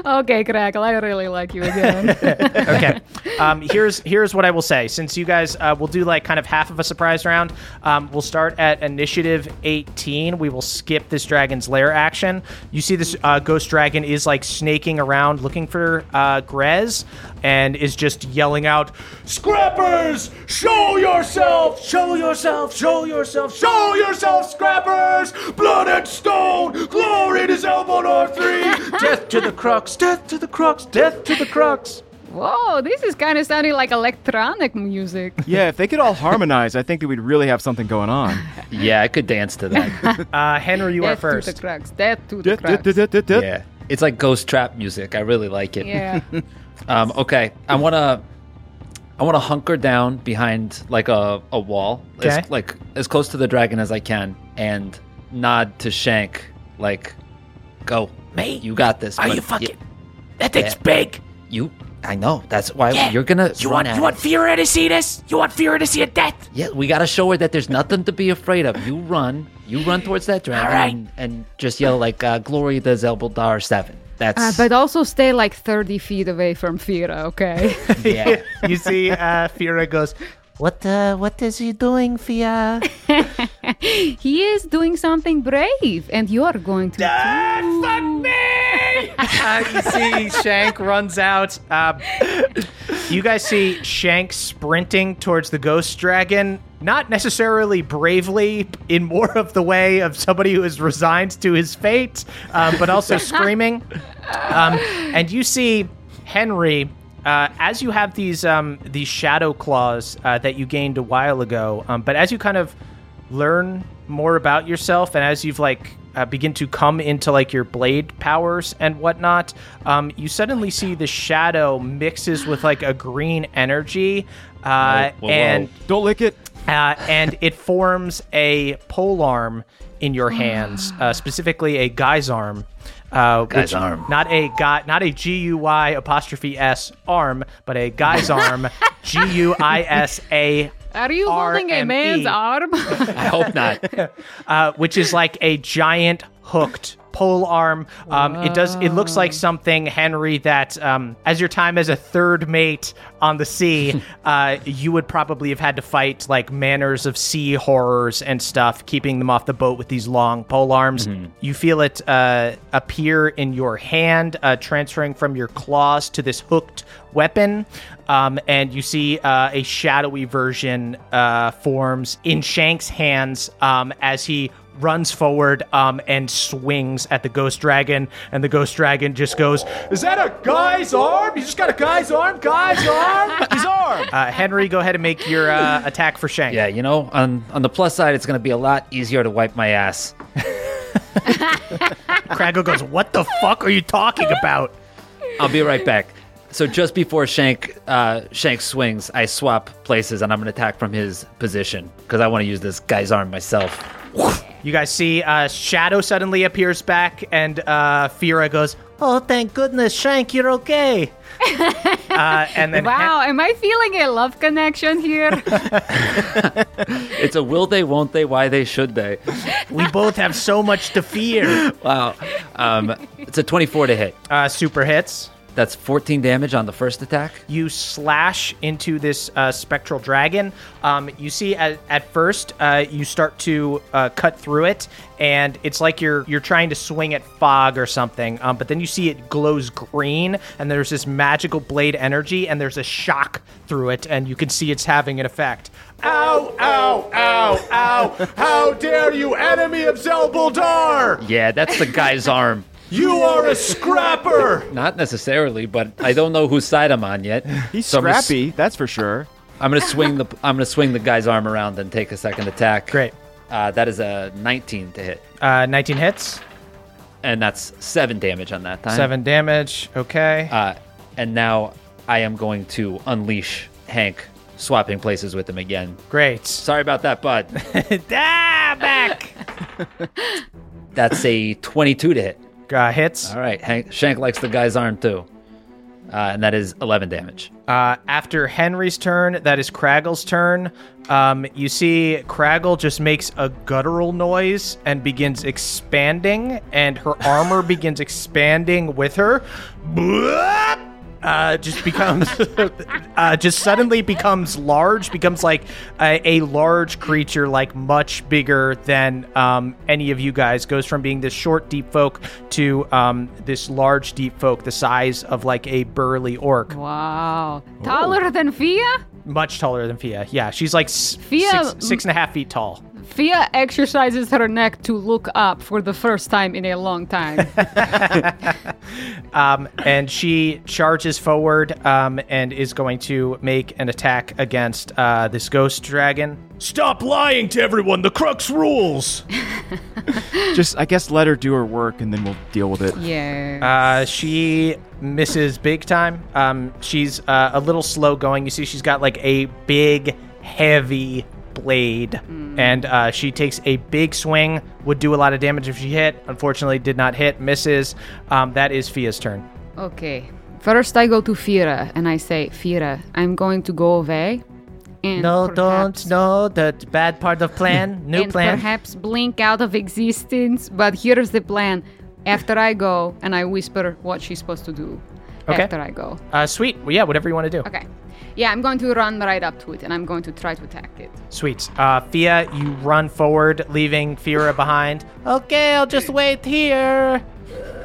S4: Okay, Craggle, I really like you again.
S1: okay. Um, here's here's what I will say. Since you guys uh, will do like kind of half of a surprise round, um, we'll start at initiative 18. We will skip this dragon's lair action. You see this uh, ghost dragon is like snaking around looking for uh, Grez and is just yelling out,
S6: Scrappers, show yourself! Show yourself! Show yourself! Show yourself, Scrappers! Blood and stone! Glory to Zelbuldar 3!
S1: "Death to the crux! Death to the crux! Death to the crux!"
S4: Whoa, this is kind of sounding like electronic music.
S5: yeah, if they could all harmonize, I think that we'd really have something going on.
S2: Yeah, I could dance to that.
S1: Uh, Henry, you are
S4: Death to
S1: first.
S4: the crux. Death to the crux.
S2: yeah. It's like ghost trap music. I really like it.
S4: Yeah.
S2: Um, okay, I wanna, I wanna hunker down behind like a, a wall,
S1: Okay.
S2: as, like as close to the dragon as I can, and nod to Shank, like, "Go,
S8: Mate,
S2: you got this."
S8: Are you fucking?
S2: y-
S8: that thing's
S2: Yeah.
S8: big.
S2: You, I know. That's why
S8: Yeah.
S2: you're gonna.
S8: You
S2: run
S8: want?
S2: at
S8: You
S2: it.
S8: want Fira to see this? You want Fira to see a death?
S2: Yeah, we gotta show her that there's nothing to be afraid of. You run, you run towards that dragon,
S8: All right.
S2: and, and just yell like uh, "Glory to Zelbuldar 7. That's
S4: Uh, but also stay like 30 feet away from Fira, okay?
S2: yeah.
S1: you see, uh, Fira goes,
S7: What uh, what is he doing, Fia?
S4: he is doing something brave, and you're going to.
S1: fuck me! uh, you see Shank runs out. Uh, you guys see Shank sprinting towards the ghost dragon, not necessarily bravely, in more of the way of somebody who is resigned to his fate, um, but also screaming. Um, and you see Henry. Uh, as you have these um, these shadow claws uh, that you gained a while ago, um, but as you kind of learn more about yourself and as you've like uh, begin to come into like your blade powers and whatnot um, you suddenly see the shadow mixes with like a green energy uh,
S2: Whoa, whoa,
S1: and
S5: Don't lick it.
S1: uh, and it forms a pole arm in your hands, uh, specifically a guy's arm. Uh,
S2: Guy's arm.
S1: not a guy, not a G U Y apostrophe S arm, but a guy's arm, G U I S A,
S4: Are you holding a man's arm?
S2: I hope not.
S1: uh, which is like a giant hooked pole arm. Um, it does. It looks like something, Henry, that um, as your time as a third mate on the sea, uh, you would probably have had to fight like manners of sea horrors and stuff, keeping them off the boat with these long pole arms. You feel it uh, appear in your hand, uh, transferring from your claws to this hooked weapon. Um, and you see uh, a shadowy version uh, forms in Shank's hands um, as he runs forward um, and swings at the ghost dragon, and the ghost dragon just goes,
S6: Is that a guy's arm? You just got a guy's arm? Guy's arm? His arm!
S1: uh, "Henry, go ahead and make your uh, attack for Shank."
S2: Yeah, you know, on on the plus side, it's gonna be a lot easier to wipe my ass.
S1: Craggle goes, "What the fuck are you talking about?"
S2: I'll be right back. So just before Shank uh, Shank swings, I swap places and I'm gonna attack from his position because I want to use this guy's arm myself.
S1: You guys see uh, Shadow suddenly appears back, and uh, Fira goes,
S7: Oh, thank goodness, Shank, you're okay.
S1: uh, and then
S4: Wow, am I feeling a love connection here?
S2: It's a will they, won't they, why they, should they.
S1: we both have so much to fear.
S2: Wow. Um, it's a 24 to hit.
S1: Uh, super hits.
S2: That's 14 damage on the first attack.
S1: you slash into this uh, spectral dragon. Um, you see, at, at first, uh, you start to uh, cut through it, and it's like you're you're trying to swing at fog or something. Um, but then you see it glows green, and there's this magical blade energy, and there's a shock through it, and you can see it's having an effect.
S6: Ow, ow, ow, ow. How dare you, enemy of Zelbuldar!
S2: Yeah, that's the guy's arm.
S6: You are a scrapper!
S2: Not necessarily, but I don't know whose side I'm on yet.
S5: He's
S2: So I'm gonna
S5: scrappy, that's for sure.
S2: I'm gonna swing the I'm gonna swing the guy's arm around and take a second attack.
S1: Great.
S2: Uh, that is a 19 to hit,
S1: Uh, 19 hits,
S2: and that's seven damage on that time.
S1: seven damage. Okay.
S2: Uh, and now I am going to unleash Hank, swapping places with him again.
S1: Great.
S2: Sorry about that, bud.
S1: ah, back.
S2: That's a 22 to hit.
S1: Uh, hits.
S2: All right, Hank Shank likes the guy's arm too, uh, and that is 11 damage.
S1: Uh, after Henry's turn, that is Craggle's turn. Um, you see, Craggle just makes a guttural noise and begins expanding, and her armor begins expanding with her. Uh, just becomes, uh, just suddenly becomes large, becomes like a, a large creature, like much bigger than um, any of you guys. Goes from being this short deep folk to um, this large deep folk, the size of like a burly orc
S4: wow. Taller than Fia?
S1: much taller than Fia. Yeah, she's like s-
S4: Fia-
S1: six, six and a half feet tall.
S4: Fia exercises her neck to look up for the first time in a long time.
S1: Um, and she charges forward um, and is going to make an attack against uh, this ghost dragon.
S6: Stop lying to everyone, the crux rules!
S5: Just, I guess, let her do her work and then we'll deal with it.
S4: yeah.
S1: Uh, she misses big time. Um, she's uh, a little slow going. You see, she's got like a big, heavy blade, and uh, she takes a big swing. Would do a lot of damage if she hit. Unfortunately, did not hit. Misses. Um, that is Fia's turn.
S4: Okay. First, I go to Fira and I say, Fira, I'm going to go away. And
S7: No,
S4: perhaps-
S7: don't. No, the bad part of plan. New
S4: and
S7: plan.
S4: perhaps blink out of existence. But here's the plan. After I go, and I whisper what she's supposed to do.
S1: Okay.
S4: After I go.
S1: Uh, sweet. Well, yeah, whatever you want to do.
S4: Okay. Yeah, I'm going to run right up to it, and I'm going to try to attack it.
S1: Sweet. Uh, Fia, you run forward, leaving Fira behind.
S7: Okay, I'll just wait here.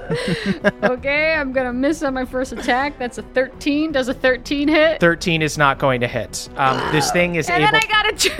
S4: okay, I'm gonna miss on my first attack. That's a 13. Does a 13 hit?
S1: 13 is not going to hit. Um, this thing is
S4: and
S1: able
S4: then I got a two.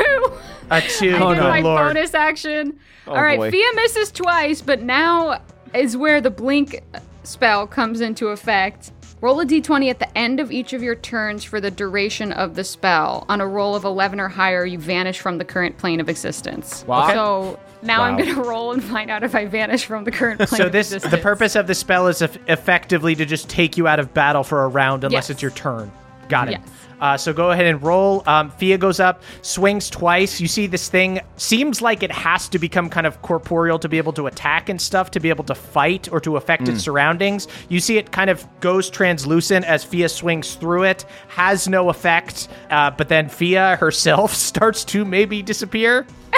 S1: a two.
S4: I did
S1: good
S4: my
S1: lord.
S4: bonus action.
S5: Oh,
S4: All right,
S5: boy.
S4: Fia misses twice, but now is where the blink spell comes into effect. Roll a d20 at the end of each of your turns for the duration of the spell. On a roll of 11 or higher, you vanish from the current plane of existence.
S5: Wow.
S4: So now I'm going to roll and find out if I vanish from the current plane
S1: So
S4: of
S1: this
S4: existence.
S1: the purpose of the spell is eff- effectively to just take you out of battle for a round unless
S4: Yes.
S1: it's your turn. Got it.
S4: Yes.
S1: Uh, so go ahead and roll. Um, Fia goes up, swings twice. You see this thing seems like it has to become kind of corporeal to be able to attack and stuff, to be able to fight or to affect its surroundings. You see it kind of goes translucent as Fia swings through it, has no effect, uh, but then Fia herself starts to maybe disappear.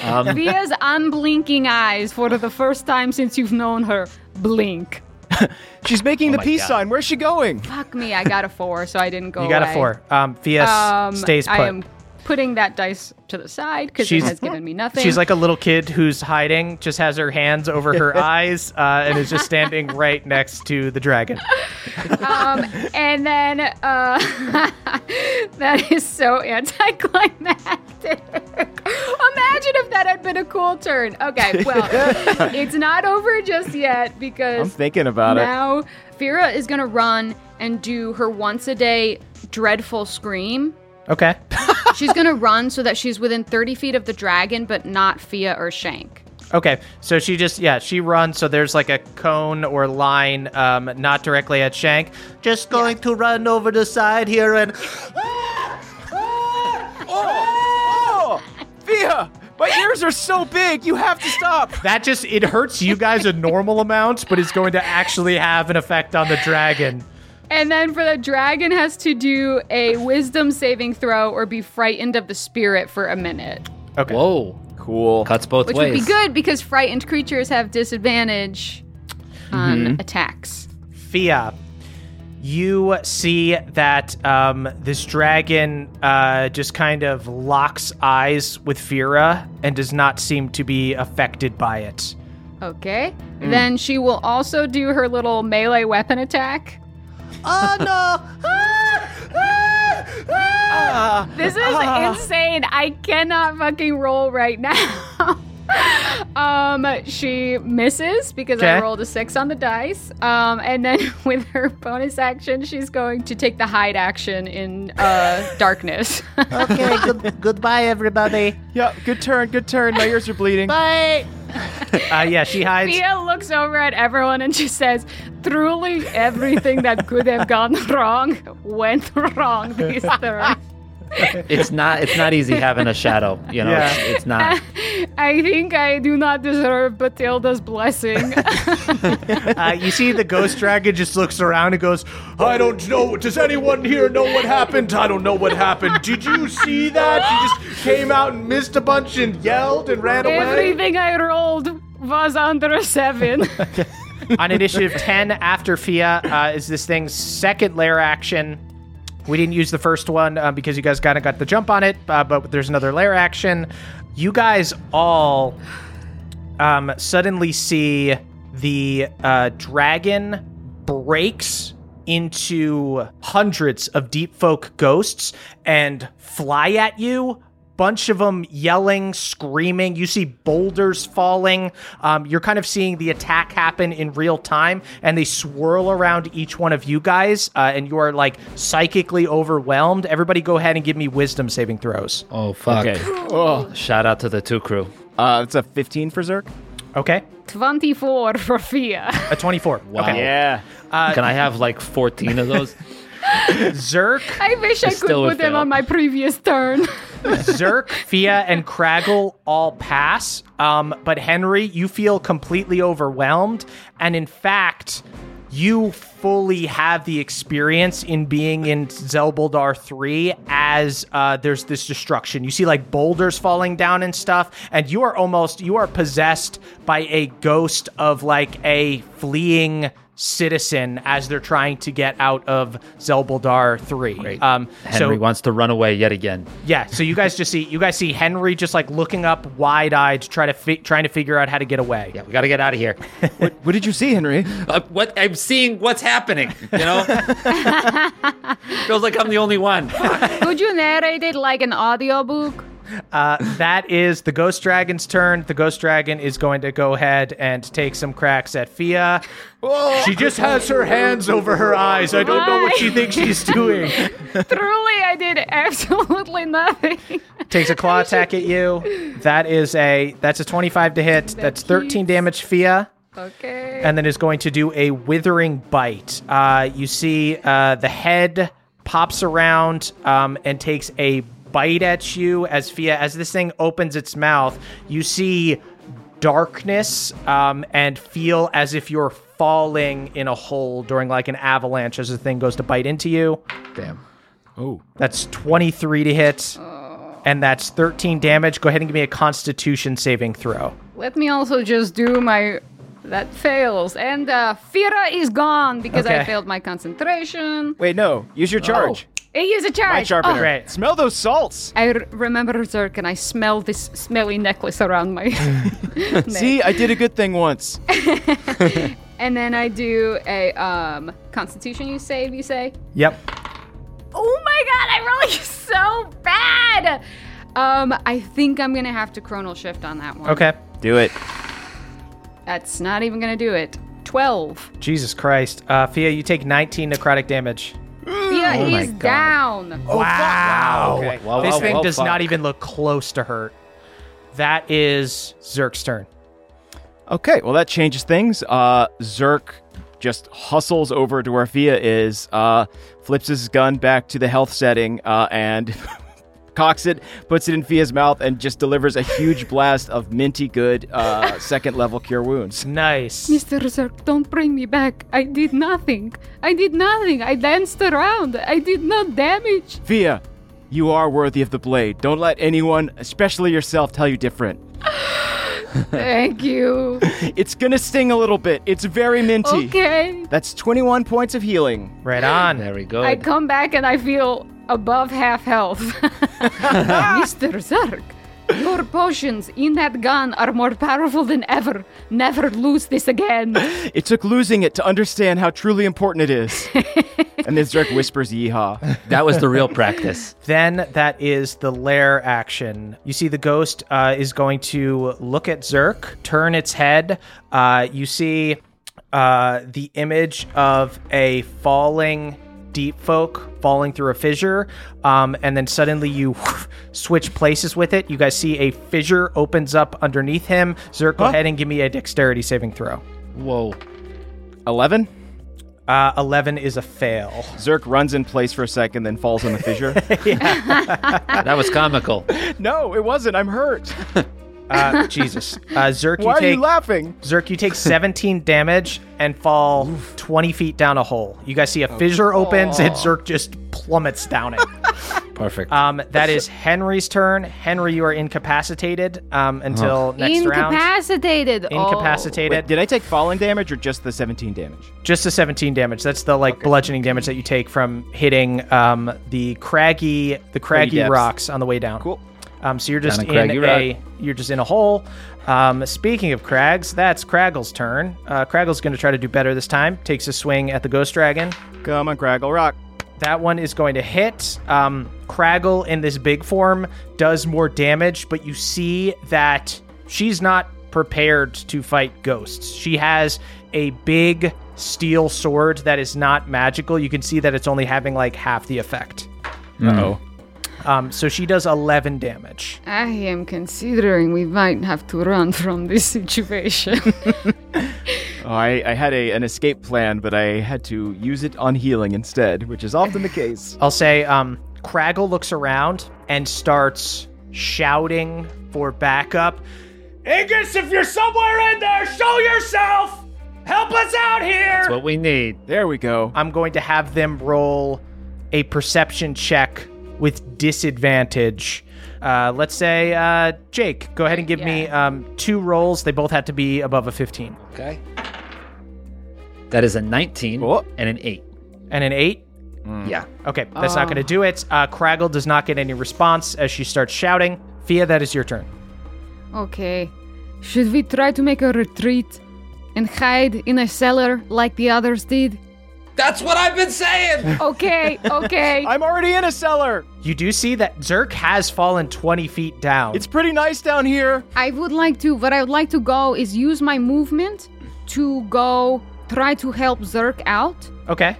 S4: Fia's unblinking eyes for the first time since you've known her blink.
S5: She's making the peace
S2: God.
S5: sign. Where's she going?
S4: Fuck me, I got a four, so I didn't go
S1: You got a four. Um, Fia
S4: Um,
S1: stays put.
S4: I am putting that dice to the side because it
S1: She's-
S4: has given me nothing.
S1: She's like a little kid who's hiding, just has her hands over her eyes, uh, and is just standing right next to the dragon.
S4: um, and then uh, that is so anticlimactic. Imagine if that had been a cool turn. Okay, well, it's not over just yet because
S5: I'm thinking about it.
S4: now Fira is gonna run and do her once a day dreadful scream.
S1: Okay.
S4: She's gonna run so that she's within 30 feet of the dragon, but not Fia or Shank.
S1: Okay. So she just, yeah, she runs. So there's like a cone or line, um, not directly at Shank.
S7: Just going to run over the side here and.
S5: My ear Yours are so big. You have to stop.
S1: That just it hurts you guys a normal amount, but it's going to actually have an effect on the dragon.
S4: And then for the dragon has to do a wisdom saving throw or be frightened of the spirit for a minute.
S1: Okay.
S2: Whoa.
S5: Cool.
S2: Cuts both
S4: Which
S2: ways.
S4: would be good because frightened creatures have disadvantage on mm-hmm. attacks.
S1: Fia, you see that um, this dragon uh, just kind of locks eyes with Fira and does not seem to be affected by it.
S4: Okay. Then she will also do her little melee weapon attack.
S7: Oh no!
S4: This is insane. I cannot fucking roll right now. um, she misses because I rolled a six on the dice. Um, and then with her bonus action, she's going to take the hide action in uh darkness.
S7: Okay, good, goodbye, everybody.
S5: Yeah, good turn, good turn. My ears are bleeding.
S7: Bye.
S1: Uh, yeah, she hides.
S4: Mia looks over at everyone and she says, "Truly, everything that could have gone wrong went wrong this turn."
S2: It's not. It's not easy having a shadow. You know.
S1: Yeah.
S2: It's, it's not.
S4: I think I do not deserve Batilda's blessing.
S1: Uh, you see the ghost dragon just looks around and goes,
S6: I don't know. Does anyone here know what happened? I don't know what happened. Did you see that? She just came out and missed a bunch and yelled and ran away.
S4: Everything I rolled was under a seven.
S1: on initiative 10 after Fia uh, is this thing's second layer action. We didn't use the first one uh, because you guys kind of got the jump on it, uh, but there's another lair action. You guys all um, suddenly see the uh, dragon breaks into hundreds of deep folk ghosts and fly at you bunch of them yelling screaming you see boulders falling um, you're kind of seeing the attack happen in real time and they swirl around each one of you guys uh, and you are like psychically overwhelmed everybody go ahead and give me wisdom saving throws
S2: Oh fuck.
S5: Okay. Oh,
S2: Shout out to the two crew.
S5: uh, it's a 15 for Zirk.
S1: okay
S4: 24 for Fia.
S1: a 24
S2: Wow.
S1: okay
S5: Yeah.
S2: Can I have like 14 of those?
S1: zirk
S4: I wish I could put them
S2: fail.
S4: on my previous turn.
S1: Zirk, Fia, and Craggle all pass. Um, but Henry, you feel completely overwhelmed. And in fact, you fully have the experience in being in Zelbuldar 3 as uh, there's this destruction. You see like boulders falling down and stuff, and you are almost you are possessed by a ghost of like a fleeing citizen as they're trying to get out of Zelbuldar 3.
S2: Great.
S1: Um,
S2: Henry
S1: so
S2: wants to run away yet again.
S1: yeah, so you guys just see you guys see Henry just like looking up wide-eyed, try to fi- trying to figure out how to get away.
S2: Yeah, we got to get out of here.
S5: What did you see, Henry?
S2: Uh, what I'm seeing, what's happening? You know, feels like I'm the only one.
S4: Could you narrate it like an audiobook?
S1: Uh, that is the Ghost Dragon's turn. The Ghost Dragon is going to go ahead and take some cracks at Fia.
S6: She just has her hands over her eyes. I don't know what she thinks she's doing.
S4: Truly, I did absolutely nothing.
S1: Takes a claw attack at you. That is a that's a 25 to hit. That's 13 damage Fia.
S4: Okay.
S1: and then is going to do a withering bite. Uh, you see uh, the head pops around um, and takes a bite at you as Fia as this thing opens its mouth. You see darkness um, and feel as if you're falling in a hole during like an avalanche as the thing goes to bite into you.
S2: Damn. Oh.
S1: That's 23 to hit. And that's 13 damage. Go ahead and give me a constitution saving throw.
S4: Let me also just do my. That fails. And uh, Fira is gone because I failed my concentration.
S5: Wait, no. Use your charge.
S4: It is a charge.
S5: My sharpener.
S4: Oh,
S1: Great.
S5: Smell those salts.
S4: I r- remember Zirk and I smell this smelly necklace around my neck.
S5: See, I did a good thing once.
S4: And then I do a um, Constitution you save, you say?
S1: Yep.
S4: Oh my god, I roll so bad! Um, I think I'm gonna have to chronal shift on that one.
S1: Okay.
S5: Do it.
S4: That's not even gonna do it. 12.
S1: Jesus Christ. Uh, Fia, you take 19 necrotic damage.
S4: Fia
S2: my
S4: is
S2: God.
S4: down.
S1: Wow. Okay.
S2: Wow,
S1: this
S2: wow,
S1: thing
S2: wow,
S1: does
S2: fuck.
S1: not even look close to hurt. That is Zirk's turn.
S5: Okay, well that changes things. Uh, Zirk just hustles over to where Fia is, uh, flips his gun back to the health setting, uh, and cocks it, puts it in Fia's mouth, and just delivers a huge blast of minty good uh, second level cure wounds.
S1: Nice.
S4: Mr. Zirk, don't bring me back. I did nothing. I did nothing. I danced around. I did no damage.
S5: Fia, you are worthy of the blade. Don't let anyone, especially yourself, tell you different.
S4: Thank you.
S5: It's gonna sting a little bit. It's very minty.
S4: Okay.
S5: That's 21 points of healing.
S1: Right on.
S2: There we go.
S4: I come back and I feel above half health. Mr. Zirk, your potions in that gun are more powerful than ever. Never lose this again.
S5: It took losing it to understand how truly important it is. and then Zirk whispers yeehaw.
S2: that was the real practice.
S1: Then that is the lair action. You see, the ghost uh, is going to look at Zirk, turn its head. Uh, you see uh, the image of a falling deep folk falling through a fissure, um, and then suddenly you switch places with it. You guys see a fissure opens up underneath him. Zirk, go
S5: Huh?
S1: ahead and give me a dexterity saving throw.
S2: Whoa.
S5: 11?
S1: Uh, 11 is a fail.
S5: Zirk runs in place for a second, then falls in the fissure.
S2: That was comical.
S5: no, it wasn't. I'm hurt.
S1: Uh, Jesus. Uh, Zirk, you
S5: Why are
S1: take
S5: you laughing?
S1: Zirk, you take 17 damage and fall 20 feet down a hole. You guys see a fissure opens and Zirk just plummets down it.
S2: Perfect.
S1: Um, that is Henry's turn. Henry, you are incapacitated um, until next round.
S4: Incapacitated. Oh.
S1: Incapacitated.
S5: Wait, did I take falling damage or just the 17 damage?
S1: Just the 17 damage. That's the like bludgeoning damage that you take from hitting um, the craggy the craggy rocks on the way down.
S5: Cool.
S1: Um, so you're just
S2: Down a
S1: in
S2: craggy
S1: a you're just in a hole. Um, speaking of crags, that's Craggle's turn. Uh, Craggle's going to try to do better this time. Takes a swing at the ghost dragon.
S5: Come on, Craggle Rock.
S1: That one is going to hit. Um, Craggle in this big form does more damage, but you see that she's not prepared to fight ghosts. She has a big steel sword that is not magical. You can see that it's only having like half the effect.
S5: Uh-oh.
S1: Um, so she does 11 damage.
S4: I am considering we might have to run from this situation.
S5: Oh, I, I had a, an escape plan, but I had to use it on healing instead, which is often the case.
S1: I'll say um, Craggle looks around and starts shouting for backup.
S6: Angus, if you're somewhere in there, show yourself! Help us out here!
S2: That's what we need.
S5: There we go.
S1: I'm going to have them roll a perception check with disadvantage. Uh, let's say, uh, Jake, go ahead and give me um, two rolls. They both have to be above a 15.
S2: Okay. That is a 19
S5: Oh.
S2: and an 8.
S1: And an 8?
S2: Yeah.
S1: Okay, that's not going to do it. Uh, Craggle does not get any response as she starts shouting. Fia, that is your turn.
S4: okay. Should we try to make a retreat and hide in a cellar like the others did?
S2: That's what I've been saying.
S4: Okay, okay.
S5: I'm already in a cellar.
S1: You do see that Zirk has fallen 20 feet down.
S5: It's pretty nice down here.
S4: I would like to, what I would like to go is use my movement to go try to help Zirk out.
S1: okay.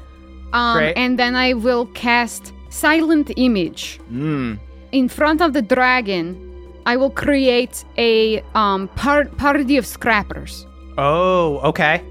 S4: Um,
S1: Great.
S4: and then I will cast Silent Image
S5: Hmm.
S4: in front of the dragon. I will create a um, par- party of scrappers.
S1: Oh, okay.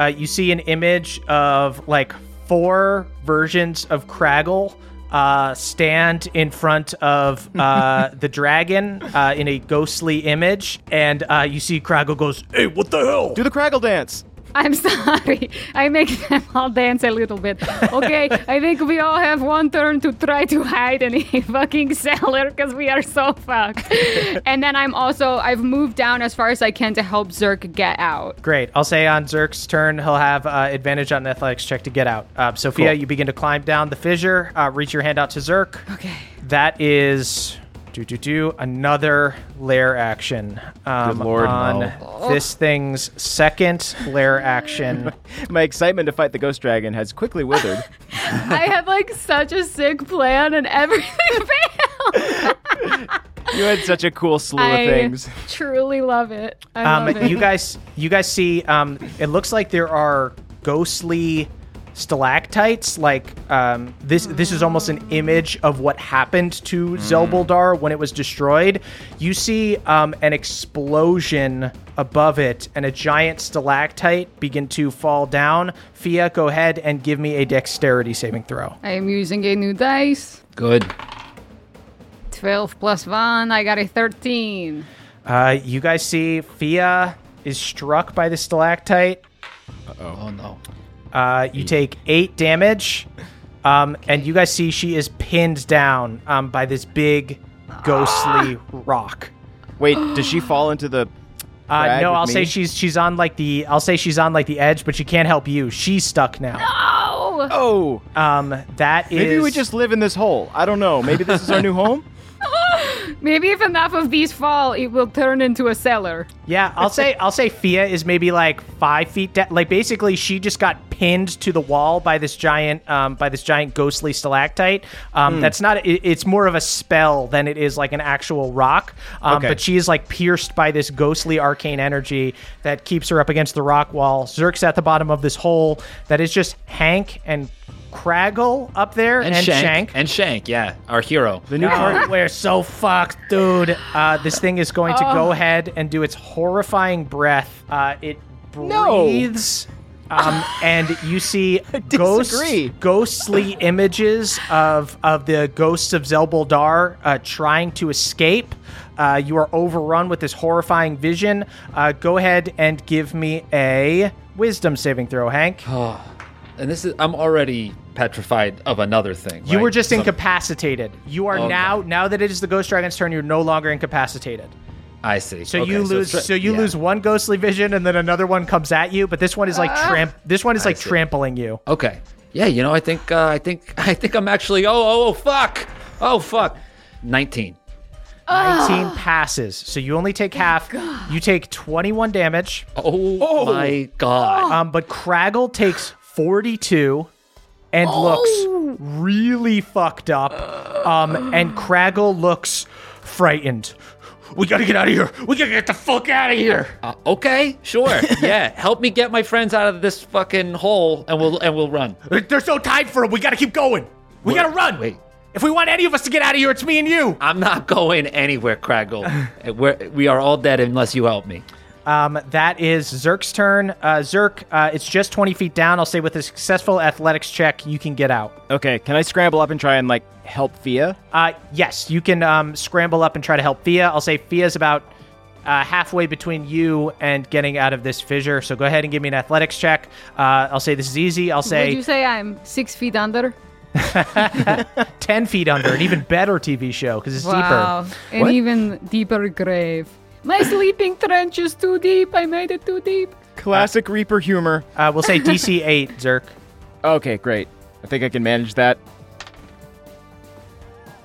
S1: Uh, you see an image of like four versions of Craggle uh, stand in front of uh, the dragon uh, in a ghostly image, and uh, you see Craggle goes,
S6: Hey, what the hell?
S5: Do the Craggle dance.
S4: I'm sorry. I make them all dance a little bit. Okay, I think we all have one turn to try to hide in a fucking cellar because we are so fucked. and then I'm also I've moved down as far as I can to help Zirk get out.
S1: Great. I'll say on Zirk's turn, he'll have uh, advantage on an athletics check to get out. Uh, Sophia, you begin to climb down the fissure. Uh, reach your hand out to Zirk.
S4: Okay.
S1: That is do do do another lair action. Um,
S5: Good lord,
S1: on
S5: no.
S1: this thing's second lair action.
S5: My excitement to fight the ghost dragon has quickly withered.
S4: I had like such a sick plan and everything failed.
S5: you had such a cool slew
S4: I
S5: of things.
S4: truly love it. I
S1: Um,
S4: love it.
S1: you guys, you guys see. Um, it looks like there are ghostly stalactites. Like um, this, this is almost an image of what happened to Zelbuldar when it was destroyed. You see um, an explosion above it, and a giant stalactite begin to fall down. Fia, go ahead and give me a dexterity saving throw.
S4: I am using a new dice.
S2: Good.
S4: 12 plus 1. I got a 13.
S1: Uh, you guys see Fia is struck by the stalactite.
S2: Oh no.
S1: Uh, you take eight damage, um, and you guys see she is pinned down um, by this big, ghostly rock.
S5: Wait, does she fall into the?
S1: Uh, no, I'll say she's she's on like the I'll say she's on like the edge, but she can't help you. She's stuck now.
S4: Oh!
S5: Oh,
S1: Um, that is
S5: maybe we just live in this hole. I don't know. Maybe this is our new home.
S4: Maybe if enough of these fall, it will turn into a cellar.
S1: Yeah, I'll say I'll say Fia is maybe like five feet down. Like basically, she just got pinned to the wall by this giant um, by this giant ghostly stalactite. Um,
S5: Hmm.
S1: That's not. It, it's more of a spell than it is like an actual rock. Um,
S5: Okay.
S1: But she is like pierced by this ghostly arcane energy that keeps her up against the rock wall. Zirk's at the bottom of this hole that is just Hank and Craggle up there and,
S2: And, Shank,
S1: Shank.
S2: And Shank, yeah, our hero.
S5: The new
S1: Oh,
S5: party.
S1: we're so fucked, dude. Uh, this thing is going to go ahead and do its horrifying breath. Uh, it
S5: No.
S1: breathes. Um, and you see ghost, ghostly images of, of the ghosts of Zelbuldar uh, trying to escape. Uh, you are overrun with this horrifying vision. Uh, go ahead and give me a wisdom saving throw, Hank.
S2: And this is I'm already petrified of another thing.
S1: You
S2: right?
S1: were just
S2: So-
S1: incapacitated. You are
S2: Okay.
S1: now now that it is the ghost dragon's turn. You're no longer incapacitated.
S2: I see.
S1: So
S2: Okay,
S1: you
S2: it's
S1: lose.
S2: tra-
S1: So you
S2: yeah.
S1: lose one ghostly vision, and then another one comes at you. But this one is like tramp. This one is like
S2: see.
S1: trampling you.
S2: Okay. Yeah, you know, I think uh, I think I think I'm actually oh oh oh fuck. Oh fuck. 19.
S1: Nineteen passes. So you only take half. You take twenty-one damage.
S2: Oh, my god.
S1: Um, but Craggle takes forty-two, and looks really fucked up. Um, and Craggle looks frightened.
S8: We gotta get out of here. We gotta get the fuck out of here.
S2: Uh, okay, sure. yeah, help me get my friends out of this fucking hole and we'll and we'll run.
S8: There's no time for it. We gotta keep going. We
S2: Wait,
S8: gotta run.
S2: wait.
S8: If we want any of us to get out of here, it's me and you.
S2: I'm not going anywhere, Craggle. We're, we are all dead unless you help me.
S1: Um, that is Zirk's turn. Uh, Zirk, uh, it's just 20 feet down. I'll say with a successful athletics check, you can get out.
S5: Okay, can I scramble up and try and like help Fia?
S1: Uh, yes, you can um, scramble up and try to help Fia. I'll say Fia's about uh, halfway between you and getting out of this fissure. So go ahead and give me an athletics check. Uh, I'll say this is easy. I'll
S4: Would
S1: say
S4: you say I'm six feet under?
S1: 10 feet under, an even better TV show because it's
S4: Wow.
S1: deeper.
S4: An even deeper grave. My sleeping trench is too deep. I made it too deep.
S5: Classic Reaper humor.
S1: Uh, we'll say DC 8, Zirk.
S5: Okay, great. I think I can manage that.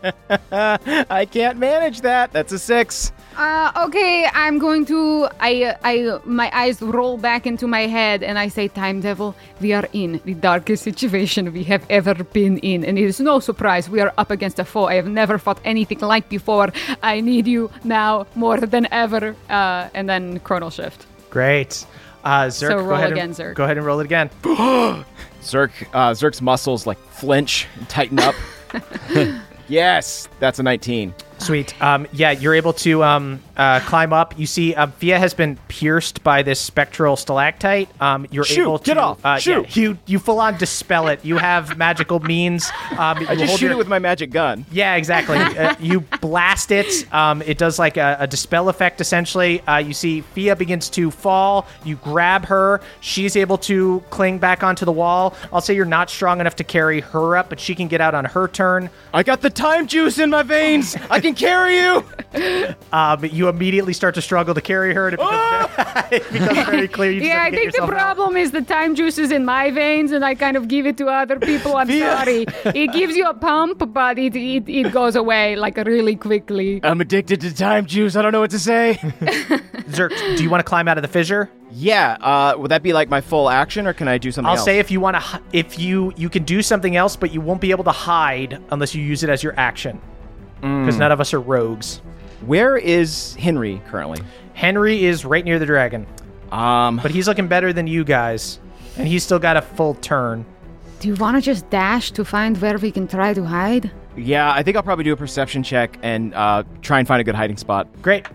S5: I can't manage that. That's a six.
S4: Uh, okay, I'm going to. I, I, my eyes roll back into my head, and I say, "Time Devil, we are in the darkest situation we have ever been in, and it is no surprise we are up against a foe I have never fought anything like before. I need you now more than ever." Uh, and then chronal shift.
S1: Great. Uh, Zirk,
S4: So
S1: go
S4: roll
S1: ahead
S4: again,
S1: and,
S4: Zirk.
S1: Go ahead and roll it again.
S5: Zirk, uh, Zirk's muscles like flinch and tighten up. yes, that's a 19.
S1: Sweet. Um, yeah, you're able to um, uh, climb up. You see, um, Fia has been pierced by this spectral stalactite. Um, you're
S5: Shoot,
S1: able to
S5: get off,
S1: Uh,
S5: shoot.
S1: yeah, you you full on dispel it. You have magical means. Um,
S5: I just shoot
S1: your-
S5: it with my magic gun.
S1: Yeah, exactly. uh, you blast it. Um, it does like a, a dispel effect, essentially. Uh, you see Fia begins to fall. You grab her. She's able to cling back onto the wall. I'll say you're not strong enough to carry her up, but she can get out on her turn.
S5: I got the time juice in my veins. I can carry you.
S1: Um, you immediately start to struggle to carry her, and it becomes, it becomes very clear. You
S4: Yeah, I think the
S1: yourself out.
S4: problem is the time juice is in my veins, and I kind of give it to other people. I'm sorry. It gives you a pump, but it, it it goes away like really quickly.
S5: I'm addicted to time juice. I don't know what to say.
S1: Zirk, do you want to climb out of the fissure?
S5: yeah, uh, would that be like my full action, or can I do something else?
S1: I'll
S5: else?
S1: say if you want to, if you you can do something else, but you won't be able to hide unless you use it as your action. Because none of us are rogues.
S5: Where is Henry currently?
S1: Henry is right near the dragon,
S5: Um,
S1: but he's looking better than you guys, and he's still got a full turn.
S4: Do you want to just dash to find where we can try to hide?
S5: yeah, I think I'll probably do a perception check and uh, try and find a good hiding spot.
S1: Great.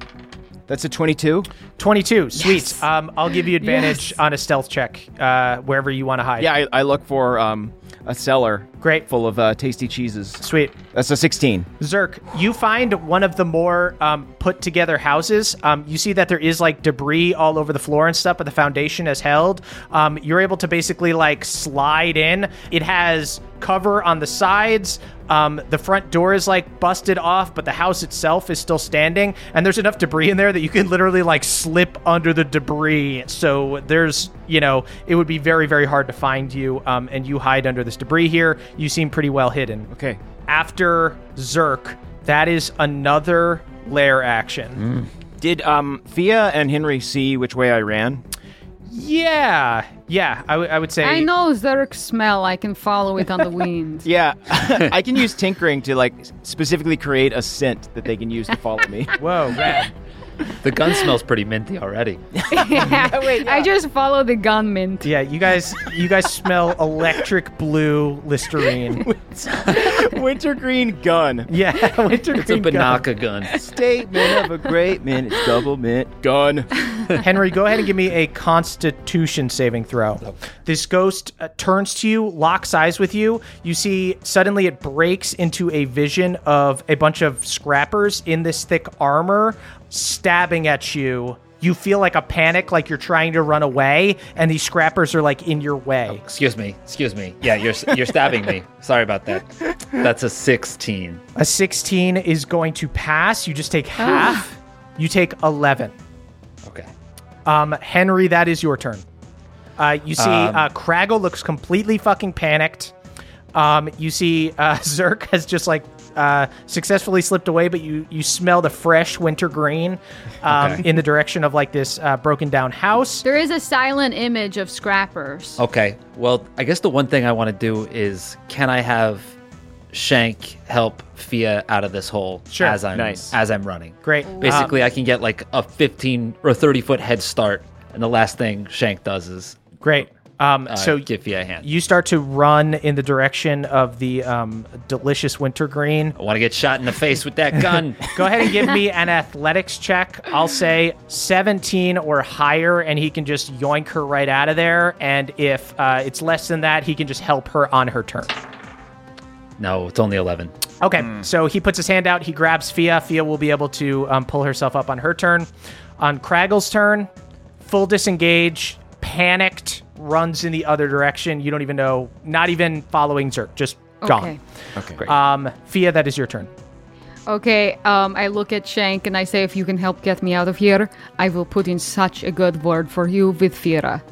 S5: That's a 22.
S1: 22. Sweet. Um, I'll give you advantage on a stealth check uh, wherever you want to hide.
S5: Yeah, I, I look for um, a cellar
S1: Great.
S5: full of uh, tasty cheeses.
S1: Sweet.
S5: That's a 16.
S1: Zirk, you find one of the more um, put together houses. Um, you see that there is like debris all over the floor and stuff, but the foundation is held. Um, you're able to basically like slide in. It has cover on the sides. Um, the front door is like busted off, but the house itself is still standing. And there's enough debris in there that you can literally like slip under the debris. So there's, you know, it would be very, very hard to find you. Um, and you hide under this debris here. You seem pretty well hidden
S5: Okay.
S1: after Zirk, that is another lair action.
S5: Did um, Fia and Henry see which way I ran?
S1: Yeah, yeah, I, w- I would say.
S4: I know Zirk's smell. I can follow it on the wind.
S5: Yeah, I can use tinkering to like specifically create a scent that they can use to follow me.
S1: Whoa, rad.
S2: The gun smells pretty minty already.
S4: Yeah, I just follow the gun mint.
S1: Yeah, you guys, you guys smell electric blue Listerine.
S5: Wintergreen gun.
S1: Yeah, winter
S2: It's a
S1: green gun.
S2: Banaka gun.
S5: Statement of a great man. It's double mint gun.
S1: Henry, go ahead and give me a Constitution saving throw. This ghost uh, turns to you, locks eyes with you. You see, suddenly it breaks into a vision of a bunch of scrappers in this thick armor stabbing at you. You feel like a panic, like you're trying to run away, and these scrappers are like in your way.
S2: Excuse me. Excuse me. Yeah, you're you're stabbing me. Sorry about that. That's a 16.
S1: A 16 is going to pass. You just take half. You take 11.
S2: Okay.
S1: Um, Henry, that is your turn. Uh, you see, uh, Craggle looks completely fucking panicked. Um, you see, uh, Zerk has just like uh, successfully slipped away, but you you smell the fresh winter green um, in the direction of like this uh, broken down house.
S4: There is a silent image of scrappers.
S2: Okay. Well, I guess the one thing I want to do is can I have Shank help Fia out of this hole
S1: Sure.
S2: as I'm
S5: Nice.
S2: as I'm running?
S1: Great.
S2: Basically, I can get like a 15 or 30 foot head start, and the last thing Shank does is
S1: Great. Um,
S2: uh,
S1: so
S2: give Fia a hand.
S1: you start to run in the direction of the um, delicious wintergreen.
S2: I want to get shot in the face with that gun.
S1: Go ahead and give me an athletics check. I'll say 17 or higher, and he can just yoink her right out of there. And if uh, it's less than that, he can just help her on her turn.
S2: no, it's only 11.
S1: Okay, so he puts his hand out. He grabs Fia. Fia will be able to um, pull herself up on her turn. On Craggle's turn, full disengage, panicked, runs in the other direction. You don't even know, not even following Zirk, just gone.
S4: Okay.
S5: Okay.
S1: Um, Fia, that is your turn.
S4: Okay, um, I look at Shank and I say, if you can help get me out of here, I will put in such a good word for you with Fira.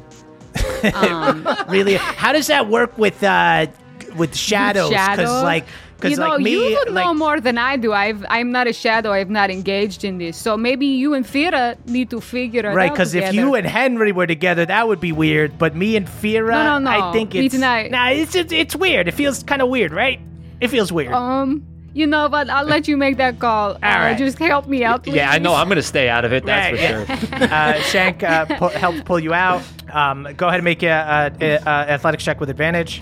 S8: Really? How does that work with uh with shadows?
S4: Shadow?
S8: like,
S4: you know,
S8: like me,
S4: you would
S8: like,
S4: know more than I do. I've, I'm not a shadow. I've not engaged in this. So maybe you and Fira need to figure it
S8: Right,
S4: out Right,
S8: because if you and Henry were together, that would be weird. But me and Fira,
S4: No, no, no.
S8: I think
S4: Me
S8: it's
S4: tonight.
S8: nah. It's just, it's weird. It feels kind of weird, right? It feels weird.
S4: Um, you know, but I'll let you make that call. uh,
S8: right.
S4: Just help me out, please.
S2: Yeah, I know. I'm going to stay out of it. That's
S1: Right,
S2: for
S1: yeah.
S2: sure.
S1: uh, Shank uh, pu- helps pull you out. Um, go ahead and make a, a, a, a athletics check with advantage.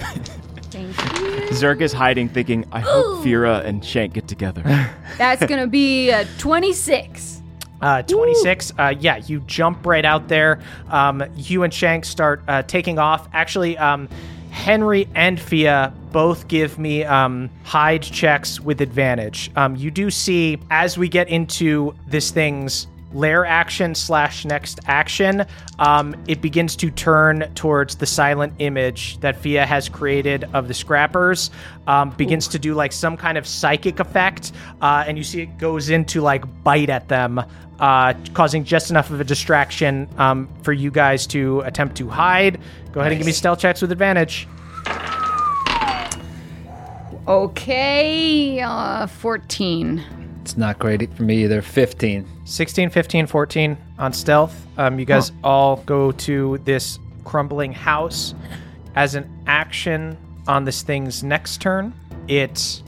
S4: Thank you.
S5: Zirk is hiding, thinking, I hope Fira and Shank get together.
S4: That's gonna be uh, 26.
S1: Uh, 26. Uh, yeah, you jump right out there. Um, you and Shank start uh, taking off. Actually, um, Henry and Fia both give me um, hide checks with advantage. Um, you do see as we get into this thing's lair action slash next action, um, it begins to turn towards the silent image that Fia has created of the scrappers. Um, begins to do like some kind of psychic effect, uh, and you see it goes into like bite at them, uh, causing just enough of a distraction um, for you guys to attempt to hide. Go ahead and give me stealth checks with advantage.
S4: Okay, uh, 14.
S2: It's not great for me either. 15.
S1: 16, 15, 14 on stealth. Um, you guys all go to this crumbling house. As an action on this thing's next turn, it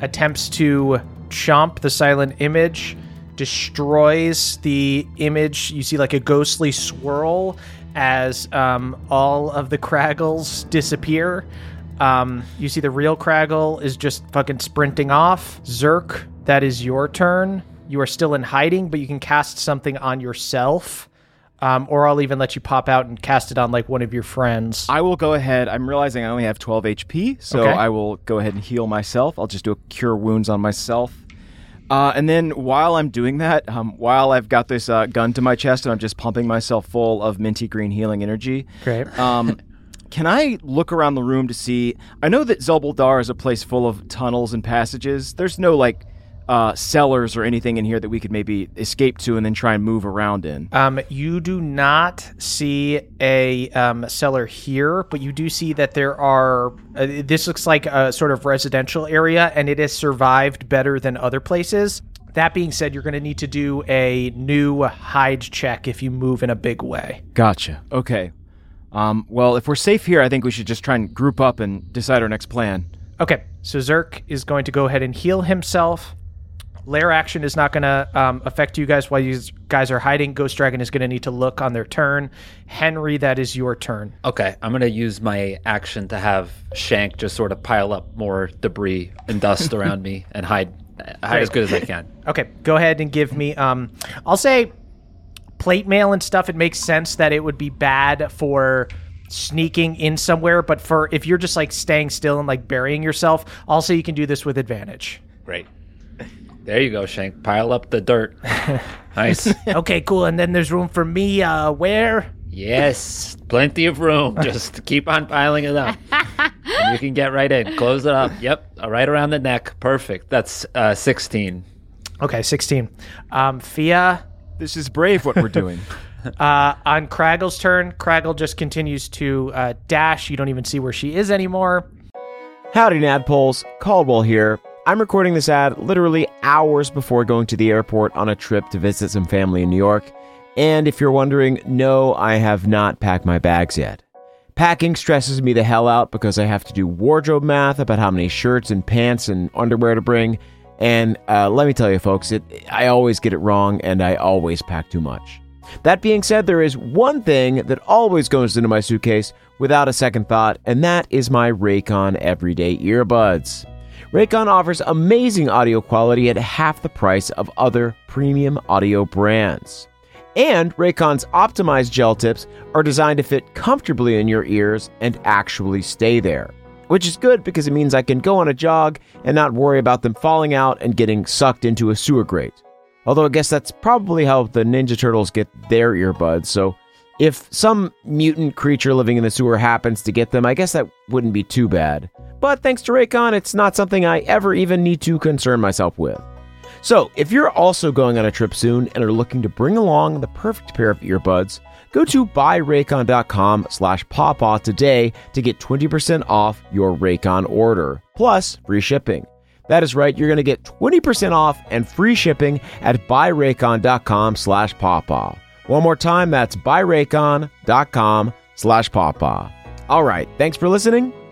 S1: attempts to chomp the silent image, destroys the image. You see like a ghostly swirl as um, all of the Craggles disappear. Um, you see the real Craggle is just fucking sprinting off. Zirk, that is your turn. you are still in hiding, but you can cast something on yourself. Um, or I'll even let you pop out and cast it on like one of your friends.
S5: I will go ahead. I'm realizing I only have 12 HP, so
S1: Okay.
S5: I will go ahead and heal myself. I'll just do a cure wounds on myself. Uh, and then while I'm doing that, um, while I've got this uh, gun to my chest and I'm just pumping myself full of minty green healing energy,
S1: Great.
S5: um, can I look around the room to see? I know that Zelbuldar is a place full of tunnels and passages. There's no like uh, cellars or anything in here that we could maybe escape to and then try and move around in.
S1: Um, you do not see a um, cellar here, but you do see that there are. Uh, this looks like a sort of residential area, and it has survived better than other places. That being said, you're going to need to do a new hide check if you move in a big way.
S5: Gotcha. Okay. Um, well, if we're safe here, I think we should just try and group up and decide our next plan.
S1: Okay, so Zerk is going to go ahead and heal himself. Lair action is not going to um, affect you guys while you guys are hiding. Ghost Dragon is going to need to look on their turn. Henry, that is your turn.
S2: Okay, I'm gonna use my action to have Shank just sort of pile up more debris and dust around me and hide hide as good as I can.
S1: Okay, go ahead and give me. Um, I'll say plate mail and stuff. It makes sense that it would be bad for sneaking in somewhere, but for if you're just like staying still and like burying yourself, I'll you can do this with advantage.
S2: Great. There you go, Shank. Pile up the dirt. nice.
S8: okay, cool. And then there's room for me. Uh, where?
S2: Yes, plenty of room. Just keep on piling it up. And you can get right in. Close it up. Yep, uh, right around the neck. Perfect. That's uh, 16.
S1: Okay, sixteen. Um, Fia.
S5: This is brave what we're doing.
S1: Uh, on Craggle's turn, Craggle just continues to uh, dash. You don't even see where she is anymore.
S3: Howdy, Naddpoles. Caldwell here. I'm recording this ad literally hours before going to the airport on a trip to visit some family in New York. And if you're wondering, no, I have not packed my bags yet. Packing stresses me the hell out because I have to do wardrobe math about how many shirts and pants and underwear to bring. And uh, let me tell you, folks, it, I always get it wrong and I always pack too much. That being said, there is one thing that always goes into my suitcase without a second thought, and that is my Raycon Everyday Earbuds. Raycon offers amazing audio quality at half the price of other premium audio brands. And Raycon's optimized gel tips are designed to fit comfortably in your ears and actually stay there. Which is good because it means I can go on a jog and not worry about them falling out and getting sucked into a sewer grate. Although I guess that's probably how the Ninja Turtles get their earbuds, so if some mutant creature living in the sewer happens to get them, I guess that wouldn't be too bad. But thanks to Raycon, it's not something I ever even need to concern myself with. So, if you're also going on a trip soon and are looking to bring along the perfect pair of earbuds, go to buyraycon.com slash pawpaw today to get 20% off your Raycon order, plus free shipping. That is right, you're going to get 20% off and free shipping at buyraycon.com slash pawpaw. One more time, that's buyraycon.com slash pawpaw. All right, thanks for listening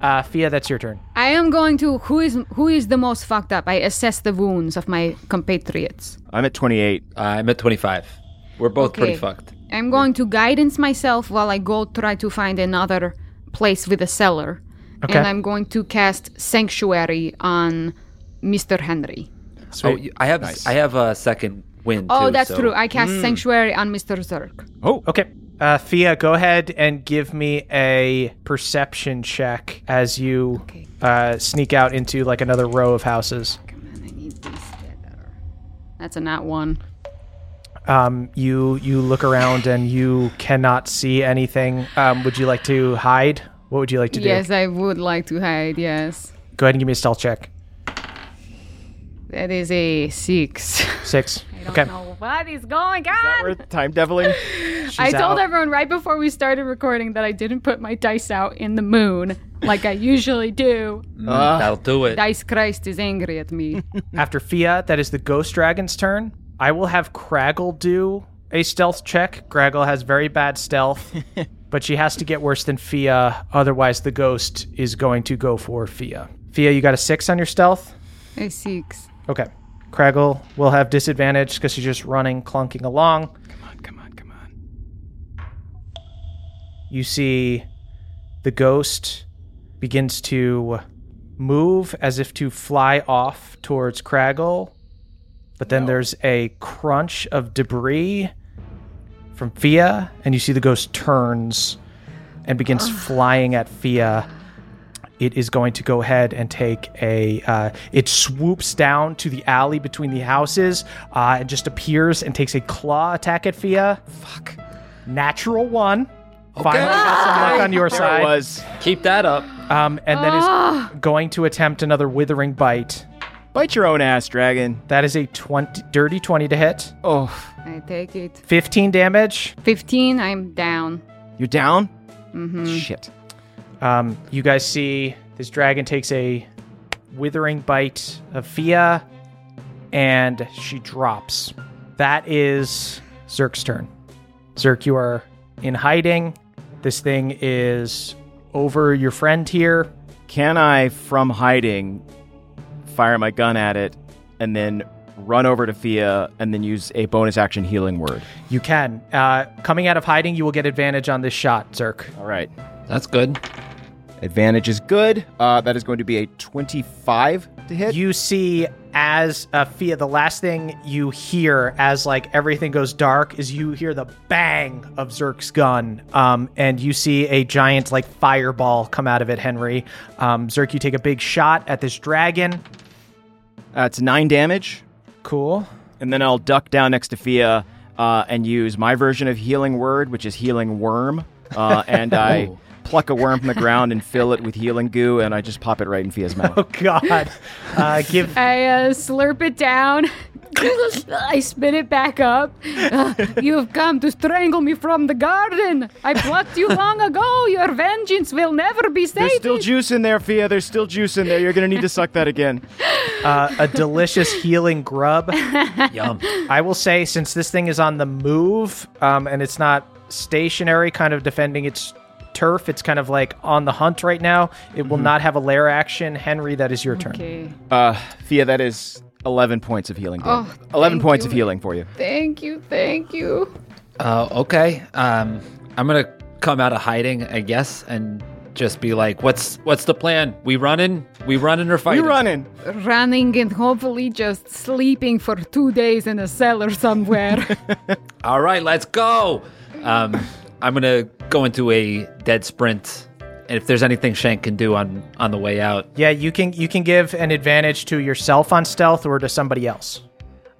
S1: Uh, Fia, that's your turn.
S4: I am going to who is who is the most fucked up. I assess the wounds of my compatriots.
S5: I'm at 28.
S2: I'm at 25. We're both pretty fucked.
S4: I'm going to guidance myself while I go try to find another place with a cellar.
S1: Okay.
S4: And I'm going to cast Sanctuary on Mr. Henry.
S2: Oh, you- I have I have a second wind.
S4: Oh,
S2: too,
S4: that's
S2: so-
S4: true. I cast Sanctuary on Mr. Zirk.
S5: Oh,
S1: Okay. Uh, Fia, go ahead and give me a perception check as you
S4: Okay.
S1: uh, sneak out into like another row of houses.
S4: Come on, I need this better. That's a not one.
S1: Um, you you look around and you cannot see anything. Um, would you like to hide? What would you like to do?
S4: Yes, I would like to hide. Yes,
S1: Go ahead and give me a stealth check.
S4: That is a six.
S1: Six.
S4: I don't
S1: okay.
S4: know what is going on.
S5: we're time deviling.
S4: I told
S1: out.
S4: everyone right before we started recording that I didn't put my dice out in the moon like I usually do.
S5: Uh,
S2: That'll do it.
S4: Dice Christ is angry at me.
S1: After Fia, that is the ghost dragon's turn. I will have Craggle do a stealth check. Craggle has very bad stealth, but she has to get worse than Fia. Otherwise, the ghost is going to go for Fia. Fia, you got a six on your stealth?
S4: a six.
S1: Okay. Craggle will have disadvantage because she's just running, clunking along.
S5: come on, come on, come on.
S1: You see the ghost begins to move as if to fly off towards Craggle. But then there's a crunch of debris from Fia, and you see the ghost turns and begins flying at Fia. It is going to go ahead and take a. Uh, it swoops down to the alley between the houses uh, and just appears and takes a claw attack at Fia. Fuck. Natural one. Finally got some luck on your
S5: There
S1: side.
S5: it was.
S2: Keep that up.
S1: Um, and then is going to attempt another withering bite.
S5: Bite your own ass, dragon.
S1: That is a 20, dirty 20 to hit.
S5: Oh,
S4: I take it.
S1: 15 damage.
S4: 15, I'm down.
S5: you're down? Mm-hmm. Shit.
S1: Um, you guys see this dragon takes a withering bite of Fia and she drops. That is Zirk's turn. Zirk, you are in hiding. This thing is over your friend here.
S5: Can I, from hiding, fire my gun at it and then run over to Fia and then use a bonus action healing word?
S1: You can. Uh, coming out of hiding, you will get advantage on this shot, Zirk.
S5: All right.
S2: That's good.
S5: Advantage is good. Uh, that is going to be a 25 to hit.
S1: You see, as uh, Fia, the last thing you hear as like everything goes dark is you hear the bang of Zirk's gun, um, and you see a giant like fireball come out of it. Henry, um, Zirk, you take a big shot at this dragon.
S5: Uh, it's nine damage.
S1: Cool.
S5: And then I'll duck down next to Fia uh, and use my version of healing word, which is healing worm. Uh, and I pluck a worm from the ground and fill it with healing goo, and I just pop it right in Fia's mouth.
S1: Oh God. Uh, give.
S4: I uh, slurp it down. I spit it back up. Uh, you have come to strangle me from the garden. I plucked you long ago. Your vengeance will never be
S5: There's still juice in there, Fia. There's still juice in there. You're going to need to suck that again.
S1: uh, a delicious healing grub.
S2: Yum.
S1: I will say, since this thing is on the move um, and it's not stationary, kind of defending its turf, it's kind of like on the hunt right now. It will not have a lair action. Henry, that is your turn.
S4: okay.
S5: Uh, Fia, that is 11 points of healing.
S4: Oh,
S5: damage. 11
S4: thank
S5: points
S4: you.
S5: of healing for you.
S4: Thank you. Thank you.
S2: Uh, okay. Um, I'm gonna come out of hiding, I guess, and just be like, "What's what's the plan? We running? We running or
S5: You
S2: We
S5: running.
S4: Running and hopefully just sleeping for two days in a cellar somewhere.
S2: All right, let's go. Um, I'm gonna go into a dead sprint, and if there's anything Shank can do on on the way out,
S1: Yeah, you can you can give an advantage to yourself on stealth or to somebody else.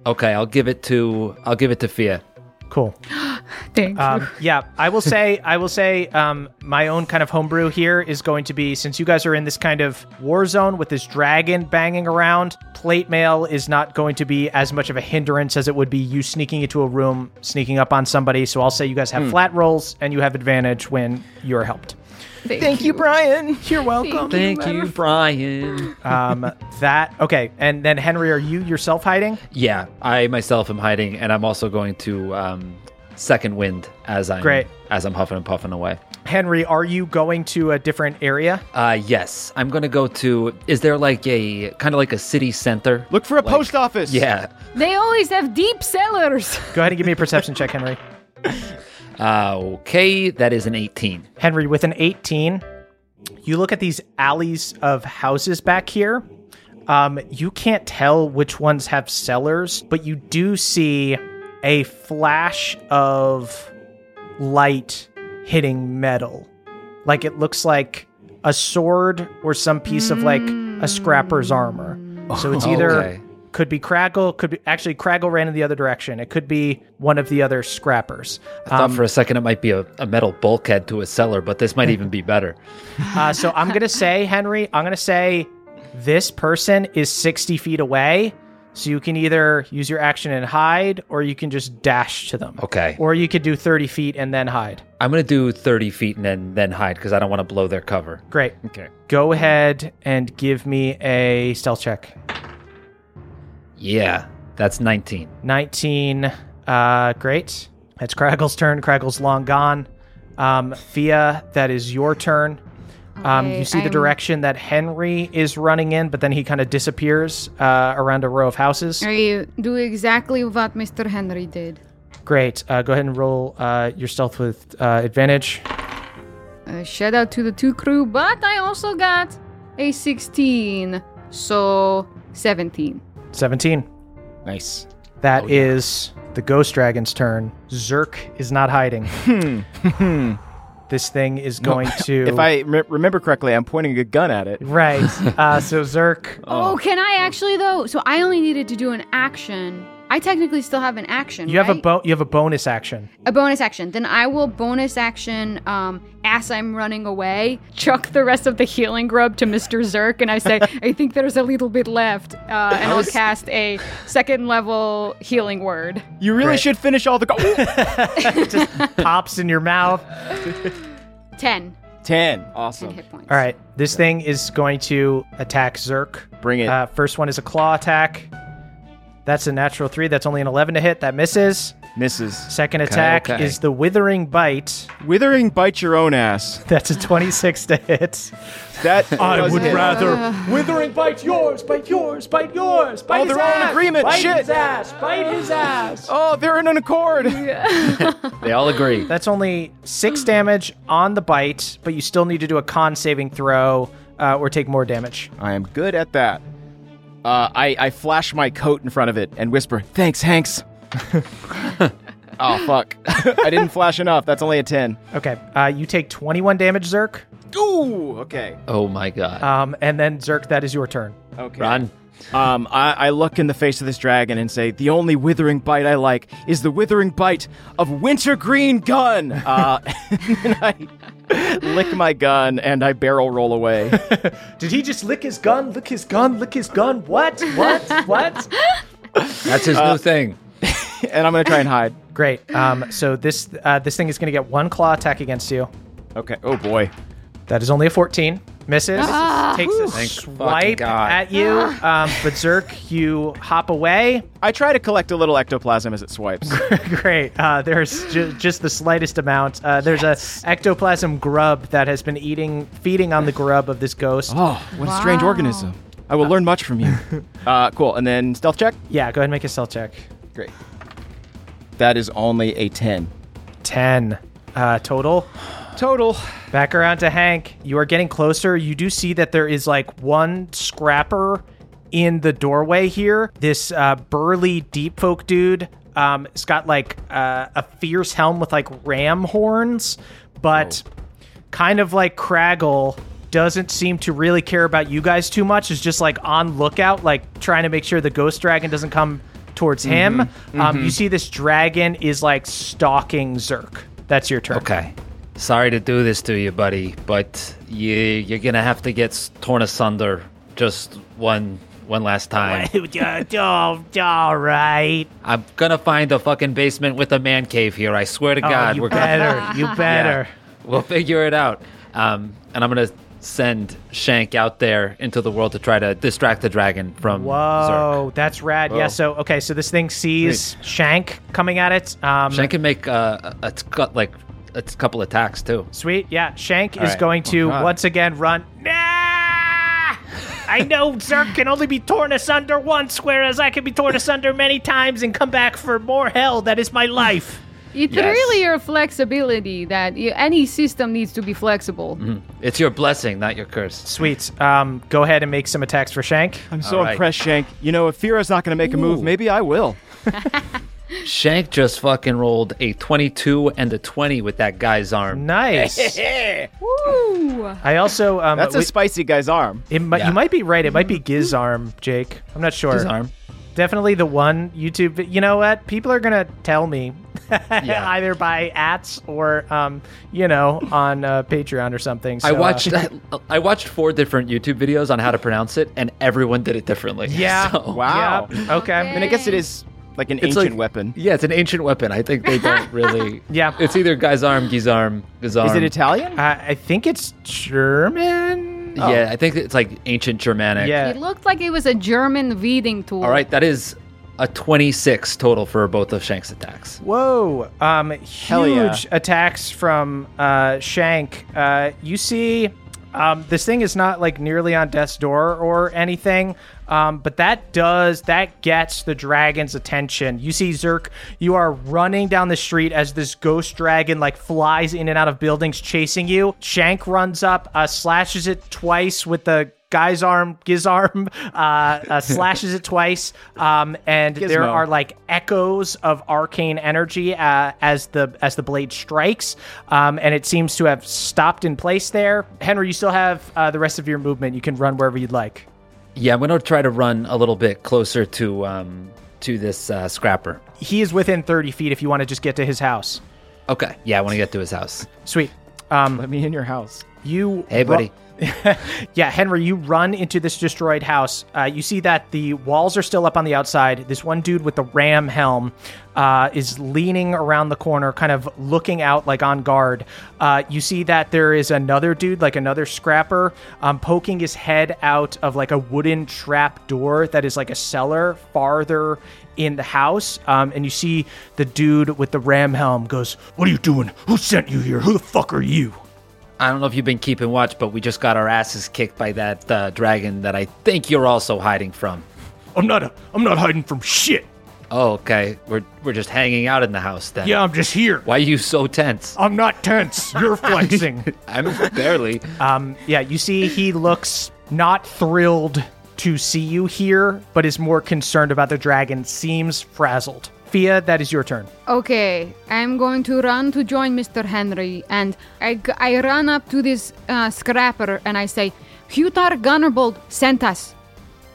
S2: okay, I'll give it to I'll give it to Fia.
S1: Cool.
S4: Thank.
S1: Um, yeah, I will say, I will say, um, my own kind of homebrew here is going to be since you guys are in this kind of war zone with this dragon banging around. Plate mail is not going to be as much of a hindrance as it would be you sneaking into a room, sneaking up on somebody. So I'll say you guys have flat rolls and you have advantage when you're helped.
S4: Thank, you.
S5: Brian.
S1: You're welcome.
S2: Thank you, Brian.
S1: Um, that okay, and then Henry, are you yourself hiding?
S2: Yeah, I myself am hiding, and I'm also going to um, second wind as I'm
S1: Great.
S2: as I'm huffing and puffing away.
S1: Henry, are you going to a different area?
S2: Uh, yes, I'm gonna go to. Is there like a kind of like a city center?
S5: Look for a
S2: Like-
S5: post office.
S2: Yeah.
S4: They always have deep cellars.
S1: Go ahead and give me a perception check, Henry.
S2: Uh, okay, that is an 18.
S1: Henry, with an 18, you look at these alleys of houses back here. Um, you can't tell which ones have cellars, but you do see a flash of light hitting metal. Like it looks like a sword or some piece of like a scrapper's armor. So it's either
S2: Okay.
S1: Could be Craggle, could be actually Craggle ran in the other direction. It could be one of the other scrappers.
S2: I thought for a second it might be a, a metal bulkhead to a cellar, but this might even be better.
S1: Uh, so I'm gonna say, Henry, I'm gonna say this person is 60 feet away. So you can either use your action and hide, or you can just dash to them.
S2: Okay.
S1: Or you could do 30 feet and then hide.
S2: I'm gonna do 30 feet and then then hide because I don't want to blow their cover.
S1: Great.
S2: Okay.
S1: Go ahead and give me a stealth check.
S2: Yeah, that's 19.
S1: 19. Uh, great. It's Craggle's turn. Craggle's long gone. Um, Fia, that is your turn. Um,
S4: Okay,
S1: you see the
S4: I'm-
S1: direction that Henry is running in, but then he kind of disappears uh, around a row of houses.
S4: I do exactly what Mr. Henry did.
S1: Great. Uh, go ahead and roll uh, your stealth with uh, advantage.
S4: Uh, shout out to the two crew, but I also got a 16, so 17.
S1: 17.
S5: Nice.
S1: That is the ghost dragon's turn. Zirk is not hiding. this thing is going to.
S5: If I re- remember correctly, I'm pointing a gun at it.
S1: Right. Uh, so Zirk.
S4: Oh. can I actually though? So I only needed to do an action. I technically still have an action.
S1: You have a bo- you have a bonus action.
S4: a bonus action. Then I will bonus action um, as I'm running away. Chuck the rest of the healing grub to Mr. Zirk, and I say, I think there's a little bit left, uh, and I'll cast a second level healing word.
S5: You really
S1: Great.
S5: should finish all the. Go- Ooh!
S1: Pops in your mouth.
S4: Ten.
S5: Ten.
S4: Ten
S5: Awesome.
S4: hit points.
S1: All right. This thing is going to attack Zirk.
S5: Bring it.
S1: Uh, first one is a claw attack. That's a natural three. That's only an 11 to hit. That misses.
S5: Misses.
S1: Second attack
S2: okay.
S1: is the Withering Bite.
S5: Withering bite your own ass.
S1: That's a 26 to hit.
S5: That
S6: I would
S5: hit.
S6: rather withering bite yours, bite yours, bite yours, bite
S5: Oh,
S6: his
S5: they're all in
S6: ass,
S5: agreement.
S6: Bite
S5: Shit.
S6: his ass, bite his ass.
S5: Oh, they're in an accord.
S2: They all agree.
S1: That's only six damage on the bite, but you still need to do a con saving throw uh, or take more damage.
S5: I am good at that. Uh, I, I flash my coat in front of it and whisper, Thanks, Hanks. oh, fuck. I didn't flash enough. That's only a 10.
S1: Okay. Uh, you take 21 damage, Zirk.
S5: Ooh, okay.
S2: Oh my god.
S1: Um, and then, Zirk, that is your turn.
S5: Okay.
S2: Run.
S5: Um, I, I look in the face of this dragon and say, The only withering bite I like is the withering bite of Wintergreen Gun. Uh, and I lick my gun and I barrel roll away.
S6: Did he just lick his gun? Lick his gun? Lick his gun? What? What? what?
S2: That's his new thing.
S5: and I'm going to try and hide.
S1: Great. Um, so this uh, this thing is going to get one claw attack against you.
S5: Okay. Oh, boy.
S1: That is only a 14. Misses. takes a
S2: Thank
S1: swipe at you. Um, but Zirk, you hop away.
S5: I try to collect a little ectoplasm as it swipes.
S1: Great. Uh, there's ju- just the slightest amount. Uh, there's a ectoplasm grub that has been eating, feeding on the grub of this ghost.
S5: Oh, what a strange organism. I will learn much from you. uh, cool. And then stealth check?
S1: Yeah, go ahead and make a stealth check.
S5: Great. That is only a 10.
S1: 10 uh, total.
S5: Total.
S1: Back around to Hank. You are getting closer. You do see that there is like one scrapper in the doorway here. This uh, burly deep folk dude. Um, it's got like uh, a fierce helm with like ram horns, but kind of like Craggle doesn't seem to really care about you guys too much. Is just like on lookout, like trying to make sure the ghost dragon doesn't come towards him. Um, you see this dragon is like stalking Zirk. That's your turn.
S2: Okay. Sorry to do this to you, buddy, but you you're gonna have to get torn asunder just one one last time.
S8: oh, all right.
S2: I'm gonna find a fucking basement with a man cave here. I swear to God,
S8: oh, you
S2: we're gonna
S8: better. You better.
S2: we'll figure it out. Um, and I'm gonna send Shank out there into the world to try to distract the dragon from Zirk.
S1: Whoa, that's rad. Yeah. So okay, so this thing sees Shank coming at it. Um,
S2: Shank can make uh, a, a t- cut like a t- couple attacks too.
S1: Sweet. Yeah. Shank is
S5: right.
S1: going to
S5: God.
S1: once again run. Nah! I know Zirk can only be torn asunder once, whereas I can be torn asunder many times and come back for more hell. That is my life.
S4: It's
S2: Yes.
S4: really your flexibility that you, any system needs to be flexible.
S2: It's your blessing, not your curse.
S1: Sweet. Um, go ahead and make some attacks for Shank.
S5: I'm so
S2: All right.
S5: impressed, Shank. You know, if Fira's not going to make a move, maybe I will.
S2: Shank just fucking rolled a 22 and a 20 with that guy's arm.
S1: Nice.
S4: Woo!
S1: I also um,
S5: That's a
S1: we-
S5: spicy guy's arm.
S1: it might,
S2: Yeah.
S1: you might be right. It might be Giz arm, Jake. I'm not sure.
S2: His arm.
S1: Definitely the one YouTube. You know what? People are gonna tell me
S2: Yeah.
S1: either by ats or um, you know, on uh, Patreon or something.
S2: I
S1: So, uh,
S2: watched I watched four different YouTube videos on how to pronounce it, and everyone did it differently.
S1: yeah.
S2: So-
S5: Wow.
S1: Yeah. Okay.
S5: I mean, I guess it is like an
S2: It's
S5: ancient
S2: like-
S5: weapon.
S2: Yeah, it's an ancient weapon. I think they don't really.
S1: Yeah.
S2: It's either guy's arm, guy's arm, guy's arm.
S5: Is it Italian?
S1: Uh, I think it's German.
S2: Yeah, I think it's like ancient Germanic.
S1: Yeah.
S4: It looked like it was a German reading tool.
S2: All right, that is a 26 total for both of Shank's attacks.
S1: Whoa! Um,
S5: Hell yeah.
S1: huge attacks from uh, Shank. Uh, you see, um, this thing is not like nearly on death's door or anything, um, but that does that gets the dragon's attention. You see, Zirk, you are running down the street as this ghost dragon like flies in and out of buildings, chasing you. Shank runs up, uh, slashes it twice with the guy's arm, Giz arm, uh, uh, slashes it twice, um, and there are like echoes of arcane energy uh, as the as the blade strikes, um, and it seems to have stopped in place there. Henry, you still have uh, the rest of your movement. You can run wherever you'd like.
S2: Yeah, I'm gonna try to run a little bit closer to um to this uh, scrapper.
S1: He is within 30 feet if you want to just get to his house.
S2: Okay. Yeah, I want to get to his house.
S1: Sweet. Um,
S5: Let me in your house.
S1: you
S2: Hey,
S1: ru-
S2: buddy.
S1: yeah, Henry, you run into this destroyed house. Uh, you see that the walls are still up on the outside. This one dude with the ram helm uh, is leaning around the corner, kind of looking out like on guard. Uh, you see that there is another dude, like another scrapper, um, poking his head out of like a wooden trap door that is like a cellar farther in the house. Um, and you see the dude with the ram helm goes,
S6: What are you doing? Who sent you here? Who the fuck are you?
S2: I don't know if you've been keeping watch, but we just got our asses kicked by that uh, dragon that I think you're also hiding from.
S6: I'm not. A, I'm not hiding from shit.
S2: Oh, okay. We're we're just hanging out in the house then.
S6: Yeah, I'm just here.
S2: Why are you so tense?
S6: I'm not tense. You're flexing.
S2: I'm barely.
S1: Um, yeah, you see, he looks not thrilled to see you here, but is more concerned about the dragon. Seems frazzled. Fia, that is your turn.
S4: Okay, I'm going to run to join Mr. Henry, and I, I run up to this uh, scrapper and I say, Hutar Gunnerbolt sent us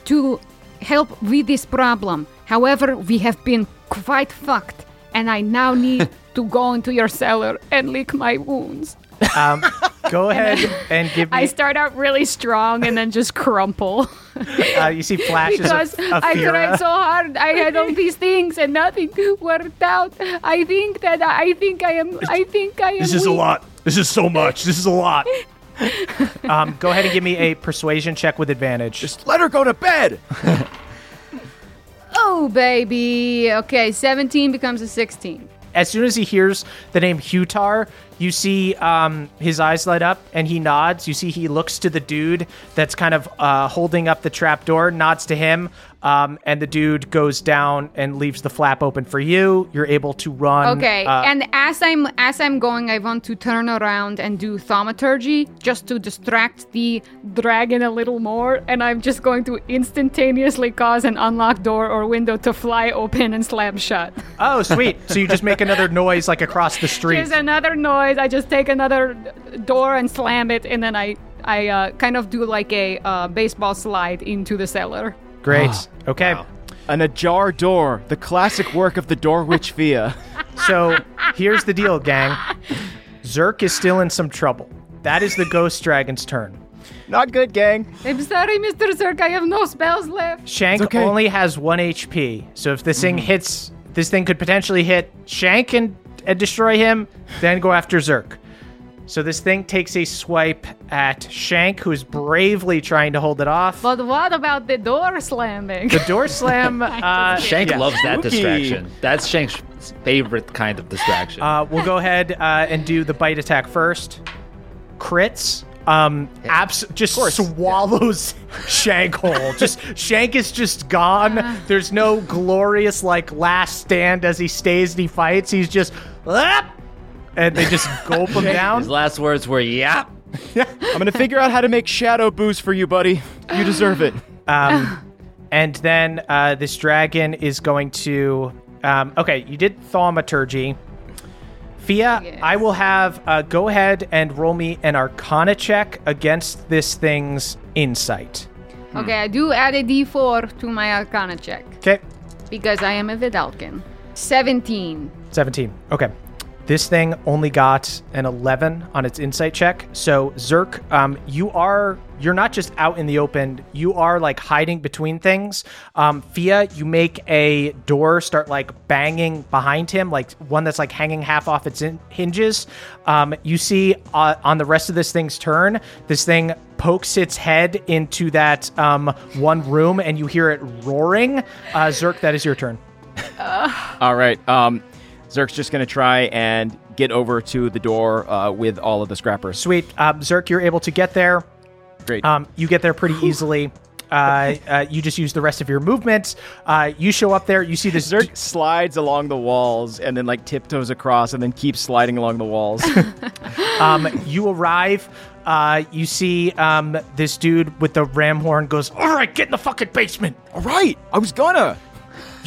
S4: to help with this problem. However, we have been quite fucked, and I now need to go into your cellar and lick my wounds.
S1: Um, go ahead and give me.
S4: I start out really strong and then just crumple.
S1: uh, you see flashes
S4: because
S1: of, of
S4: I
S1: Fira.
S4: tried so hard. I had all these things and nothing worked out. I think that I think I am. I think I am.
S6: This is a lot. This is so much. This is a lot.
S1: Um, go ahead and give me a persuasion check with advantage.
S5: Just let her go to bed.
S4: Oh baby. Okay, 17 becomes a 16.
S1: As soon as he hears the name Hutar, you see um, his eyes light up and he nods. You see he looks to the dude that's kind of uh, holding up the trap door, nods to him, um, and the dude goes down and leaves the flap open for you. You're able to run.
S4: Okay,
S1: uh,
S4: and as I'm as I'm going, I want to turn around and do thaumaturgy just to distract the dragon a little more, and I'm just going to instantaneously cause an unlocked door or window to fly open and slam shut.
S1: oh, sweet. so you just make another noise like across the street.
S4: There's another noise. I just take another door and slam it, and then I I uh, kind of do like a uh, baseball slide into the cellar.
S1: Great. Ah. okay.
S5: An ajar door, the classic work of the door witch Fia.
S1: So here's the deal, gang. Zirk is still in some trouble. That is the ghost dragon's turn.
S5: Not good, gang.
S4: I'm sorry, Mr. Zirk. I have no spells left.
S1: Shank
S5: okay.
S1: only has one HP, so if this thing mm. hits, this thing could potentially hit Shank and, and destroy him, then go after Zirk. So this thing takes a swipe at Shank, who is bravely trying to hold it off.
S4: But what about the door slamming?
S1: The door slam. Uh,
S2: Shank
S1: yeah.
S2: loves that
S5: Spooky.
S2: distraction. That's Shank's favorite kind of distraction.
S1: Uh, we'll go ahead uh, and do the bite attack first. Crits. Um, abs- just swallows Shank whole. Just Shank is just gone. There's no glorious like last stand as he stays and he fights. He's just "Up!" And they just gulp them down.
S2: His last words were "Yep."
S5: I'm gonna figure out how to make shadow boost for you, buddy. You deserve it.
S1: Um, and then uh, this dragon is going to. Um, okay, you did thaumaturgy. Fia,
S4: Yes.
S1: I will have uh, go ahead and roll me an Arcana check against this thing's insight.
S4: Okay, I do add a d4 to my Arcana check
S1: Okay,
S4: because I am a Vedalken. 17.
S1: 17. Okay. This thing only got an 11 on its insight check. So, Zirk, um, you are, you're not just out in the open, you are like hiding between things. Um, Fia, you make a door start like banging behind him, like one that's like hanging half off its in- hinges. Um, you see uh, on the rest of this thing's turn, this thing pokes its head into that um, one room and you hear it roaring. Uh, Zirk, that is your turn.
S5: All right. Um, Zirk's just gonna try and get over to the door uh, with all of the scrappers.
S1: Sweet. Um, Zirk, you're able to get there.
S5: Great.
S1: Um, you get there pretty easily. Uh, uh, you just use the rest of your movement. Uh, you show up there. You see this
S5: Zirk slides along the walls and then like tiptoes across and then keeps sliding along the walls.
S1: Um, you arrive. Uh, you see um, this dude with the ram horn goes, All right, get in the fucking basement.
S5: all right, I was gonna.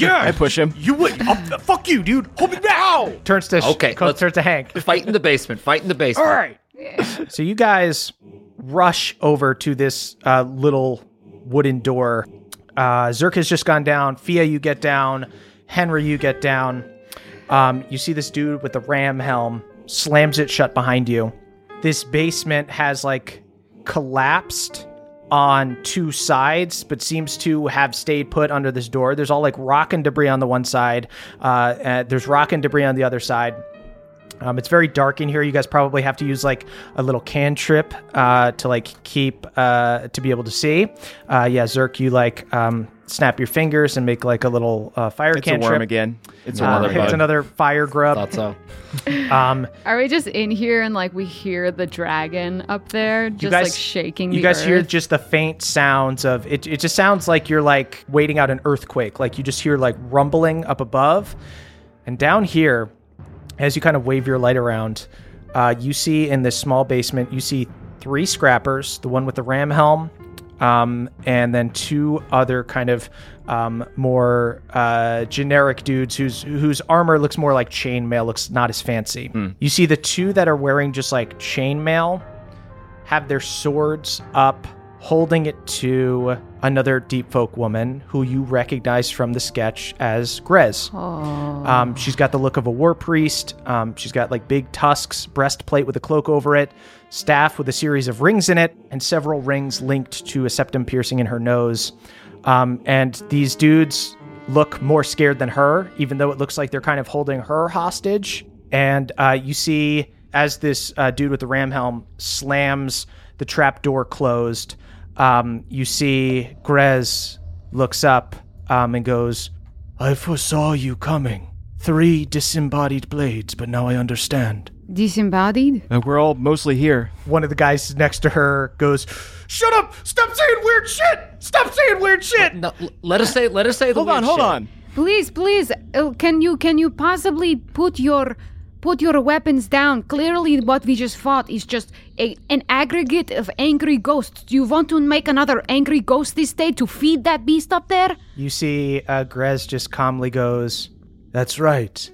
S1: Yeah.
S5: I push him.
S1: You would. Uh, fuck you, dude. Hold me now. Turns to
S2: Okay,
S1: co-
S2: let's-
S1: turns to Hank.
S2: Fight in the basement. Fight in the basement.
S1: All right. So you guys rush over to this uh, little wooden door. Uh, Zirk has just gone down. Fia, you get down. Henry, you get down. Um, you see this dude with the ram helm slams it shut behind you. This basement has like collapsed on two sides, but seems to have stayed put under this door. There's all like rock and debris on the one side. Uh, uh, there's rock and debris on the other side. Um, it's very dark in here. You guys probably have to use like a little cantrip uh, to like keep uh, to be able to see. Uh, yeah, Zirk, you like um, snap your fingers and make like a little uh, fire
S5: It's a
S1: cantrip.
S5: worm again. It's a
S1: Uh,
S2: Another
S1: it's another fire grub.
S2: Thought so.
S1: Um,
S4: Are we just in here and like we hear the dragon up there just
S1: guys-
S4: like shaking
S1: you
S4: the
S1: guys hear just the faint sounds of it. It just sounds like you're like waiting out an earthquake. Like you just hear like rumbling up above, and down here, as you kind of wave your light around, uh, you see in this small basement, you see three scrappers. The one with the ram helm, um, and then two other kind of um, more uh, generic dudes whose whose armor looks more like chainmail, looks not as fancy. You see the two that are wearing just like chainmail have their swords up, holding it to another deep folk woman who you recognize from the sketch as Grez. Um, she's got the look of a war priest. Um, she's got like big tusks, breastplate with a cloak over it, staff with a series of rings in it, and several rings linked to a septum piercing in her nose. Um, and these dudes look more scared than her, even though it looks like they're kind of holding her hostage. And uh, you see as this uh, dude with the ram helm slams the trap door closed, um, you see Grez looks up um, and goes,
S6: I foresaw you coming. Three disembodied blades, but now I understand.
S4: disembodied.
S5: Uh, we're all mostly here.
S1: one of the guys next to her goes, "Shut up! Stop saying weird shit! Stop saying weird shit!"
S2: No, let us say. Let us say the
S5: Hold on, hold
S2: shit.
S5: on.
S4: Please, please, uh, can you can you possibly put your put your weapons down? Clearly, what we just fought is just a, an aggregate of angry ghosts. Do you want to make another angry ghost this day to feed that beast up there?
S1: You see, uh, Grez just calmly goes,
S6: That's right.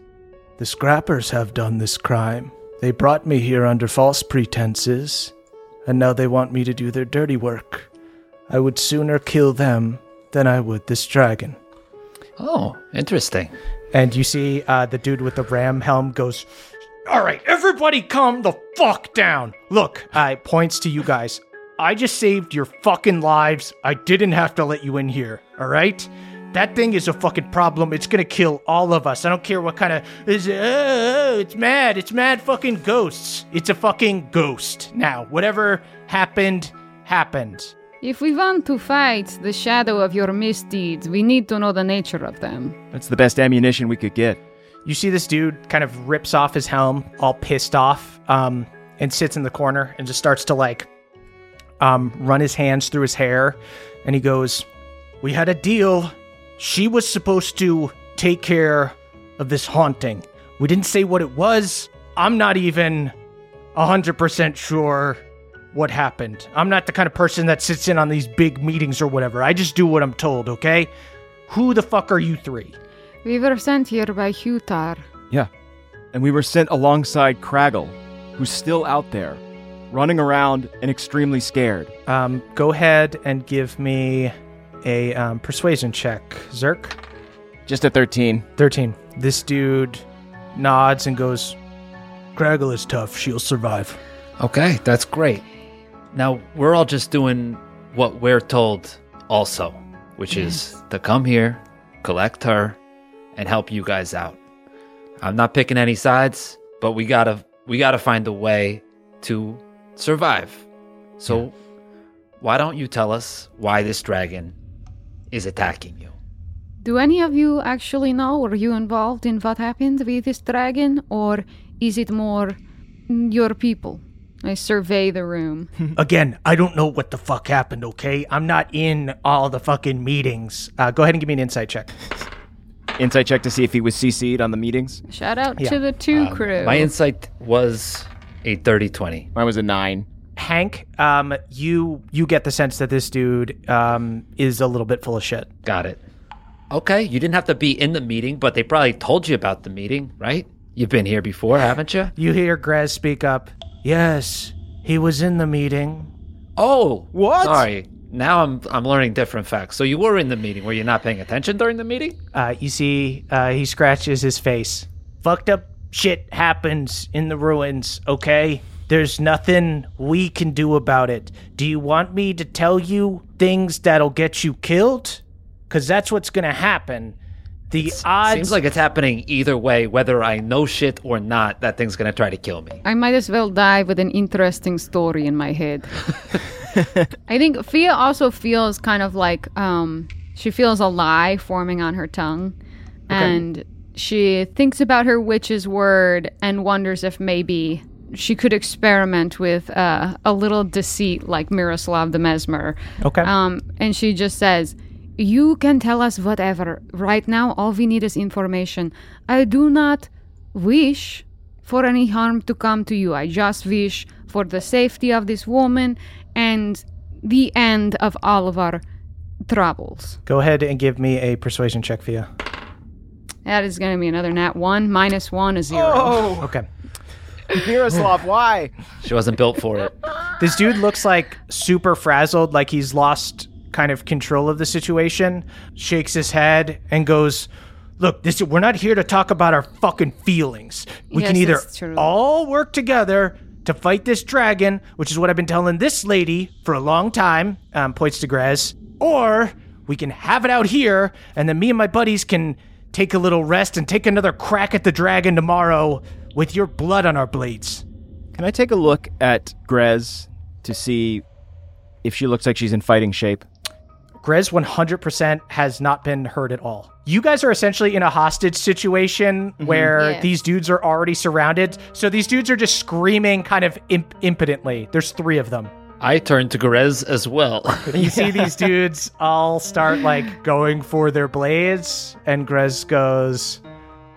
S6: The scrappers have done this crime. They brought me here under false pretenses, and now they want me to do their dirty work. I would sooner kill them than I would this dragon.
S2: Oh, interesting.
S1: And you see uh, the dude with the ram helm goes, "All right, everybody, calm the fuck down. Look, I points to you guys. I just saved your fucking lives. I didn't have to let you in here. All right." That thing is a fucking problem. It's gonna kill all of us. I don't care what kind of. It's, oh, it's mad. It's mad fucking ghosts. It's a fucking ghost. Now, whatever happened, happened.
S4: If we want to fight the shadow of your misdeeds, we need to know the nature of them.
S5: That's the best ammunition we could get.
S1: You see this dude kind of rips off his helm, all pissed off, um, and sits in the corner and just starts to like um, run his hands through his hair. And he goes, We had a deal. She was supposed to take care of this haunting. We didn't say what it was. I'm not even 100% sure what happened. I'm not the kind of person that sits in on these big meetings or whatever. I just do what I'm told, okay? Who the fuck are you three?
S4: We were sent here by Hutar.
S5: Yeah. And we were sent alongside Craggle, who's still out there, running around and extremely scared.
S1: Um, go ahead and give me a um, persuasion check, Zirk.
S5: Just a 13.
S1: 13. This dude nods and goes, Craggle is tough. She'll survive.
S2: Okay, that's great. Now, we're all just doing what we're told also, which is to come here, collect her, and help you guys out. I'm not picking any sides, but we gotta we gotta find a way to survive. So why don't you tell us why this dragon is attacking you?
S4: Do any of you actually know? Were you involved in what happened with this dragon? Or is it more your people? I survey the room.
S1: Again, I don't know what the fuck happened, okay? I'm not in all the fucking meetings. Uh, go ahead and give me an insight check.
S5: Insight check to see if he was CC'd on the meetings.
S4: Shout out
S1: Yeah.
S4: to the two
S2: Um,
S4: crew.
S2: My insight was a 30-20.
S5: Mine was a 9.
S1: Hank, um, you you get the sense that this dude um, is a little bit full of shit.
S2: Got it. Okay, you didn't have to be in the meeting, but they probably told you about the meeting, right? You've been here before, haven't you?
S1: You hear Grez speak up. Yes, he was in the meeting.
S2: Oh,
S5: What?
S2: Sorry. Now I'm I'm learning different facts. So you were in the meeting. Were you not paying attention during the meeting?
S1: Uh, you see, uh, he scratches his face. Fucked up shit happens in the ruins, okay? There's nothing we can do about it. Do you want me to tell you things that'll get you killed? Because that's what's gonna happen. The odds.
S2: Seems like it's happening either way, whether I know shit or not. That thing's gonna try to kill me.
S4: I might as well die with an interesting story in my head. I think Fia also feels kind of like um, she feels a lie forming on her tongue. And she thinks about her witch's word and wonders if maybe she could experiment with uh, a little deceit like Miroslav the Mesmer.
S1: Okay.
S4: Um, and she just says, You can tell us whatever. Right now, all we need is information. I do not wish for any harm to come to you. I just wish for the safety of this woman and the end of all of our troubles.
S1: Go ahead and give me a persuasion check, Fia.
S4: That is going to be another nat one. Minus one is zero.
S5: Oh,
S1: Okay.
S5: Miroslav, why?
S2: She wasn't built for it.
S1: This dude looks like super frazzled, like he's lost kind of control of the situation. Shakes his head and goes, "Look, this we're not here to talk about our fucking feelings. We can either all work together to fight this dragon, which is what I've been telling this lady for a long time." Um, points to Grez, or we can have it out here, and then me and my buddies can take a little rest and take another crack at the dragon tomorrow with your blood on our blades.
S5: Can I take a look at Grez to see if she looks like she's in fighting shape?
S1: Grez 100% has not been hurt at all. You guys are essentially in a hostage situation mm-hmm. where
S4: Yeah.
S1: these dudes are already surrounded. So these dudes are just screaming kind of imp- impotently. There's three of them.
S2: I turn to Grez as well.
S1: You see these dudes all start like going for their blades, and Grez goes,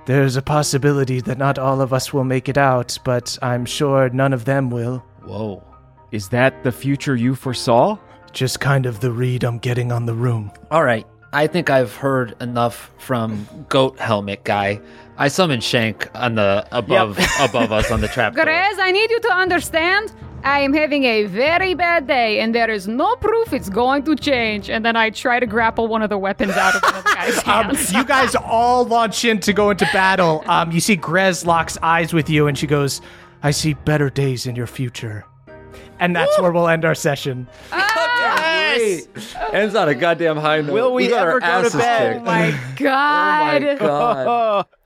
S1: There's a possibility that not all of us will make it out, but I'm sure none of them will.
S2: Whoa.
S5: Is that the future you foresaw?
S1: Just kind of the read I'm getting on the room.
S2: All right. I think I've heard enough from Goat Helmet Guy. I summon Shank on the above above us on the trap. door.
S4: Grez, I need you to understand. I am having a very bad day, and there is no proof it's going to change. And then I try to grapple one of the weapons out of one of the guy's
S1: Um,
S4: hands.
S1: you guys all launch in to go into battle. Um, you see Grez locks eyes with you, and she goes, "I see better days in your future," and that's where we'll end our session.
S2: Ends on a goddamn high note.
S5: Will we
S2: got our
S5: ever go to bed?
S4: Oh my god!
S2: Oh my god.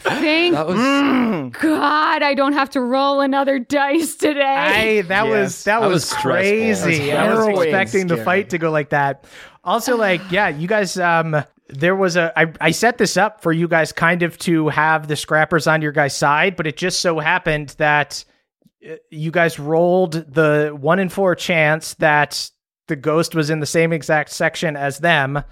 S4: Thank
S2: That was
S4: God I don't have to roll another dice today.
S1: I that was that,
S2: That
S1: was,
S2: was
S1: crazy. I
S5: was
S1: was
S5: harrowing,
S1: expecting the fight to go like that. Also, like, yeah, you guys. Um, there was a. I, I set this up for you guys, kind of to have the scrappers on your guys' side, but it just so happened that uh, you guys rolled the one in four chance that the ghost was in the same exact section as them.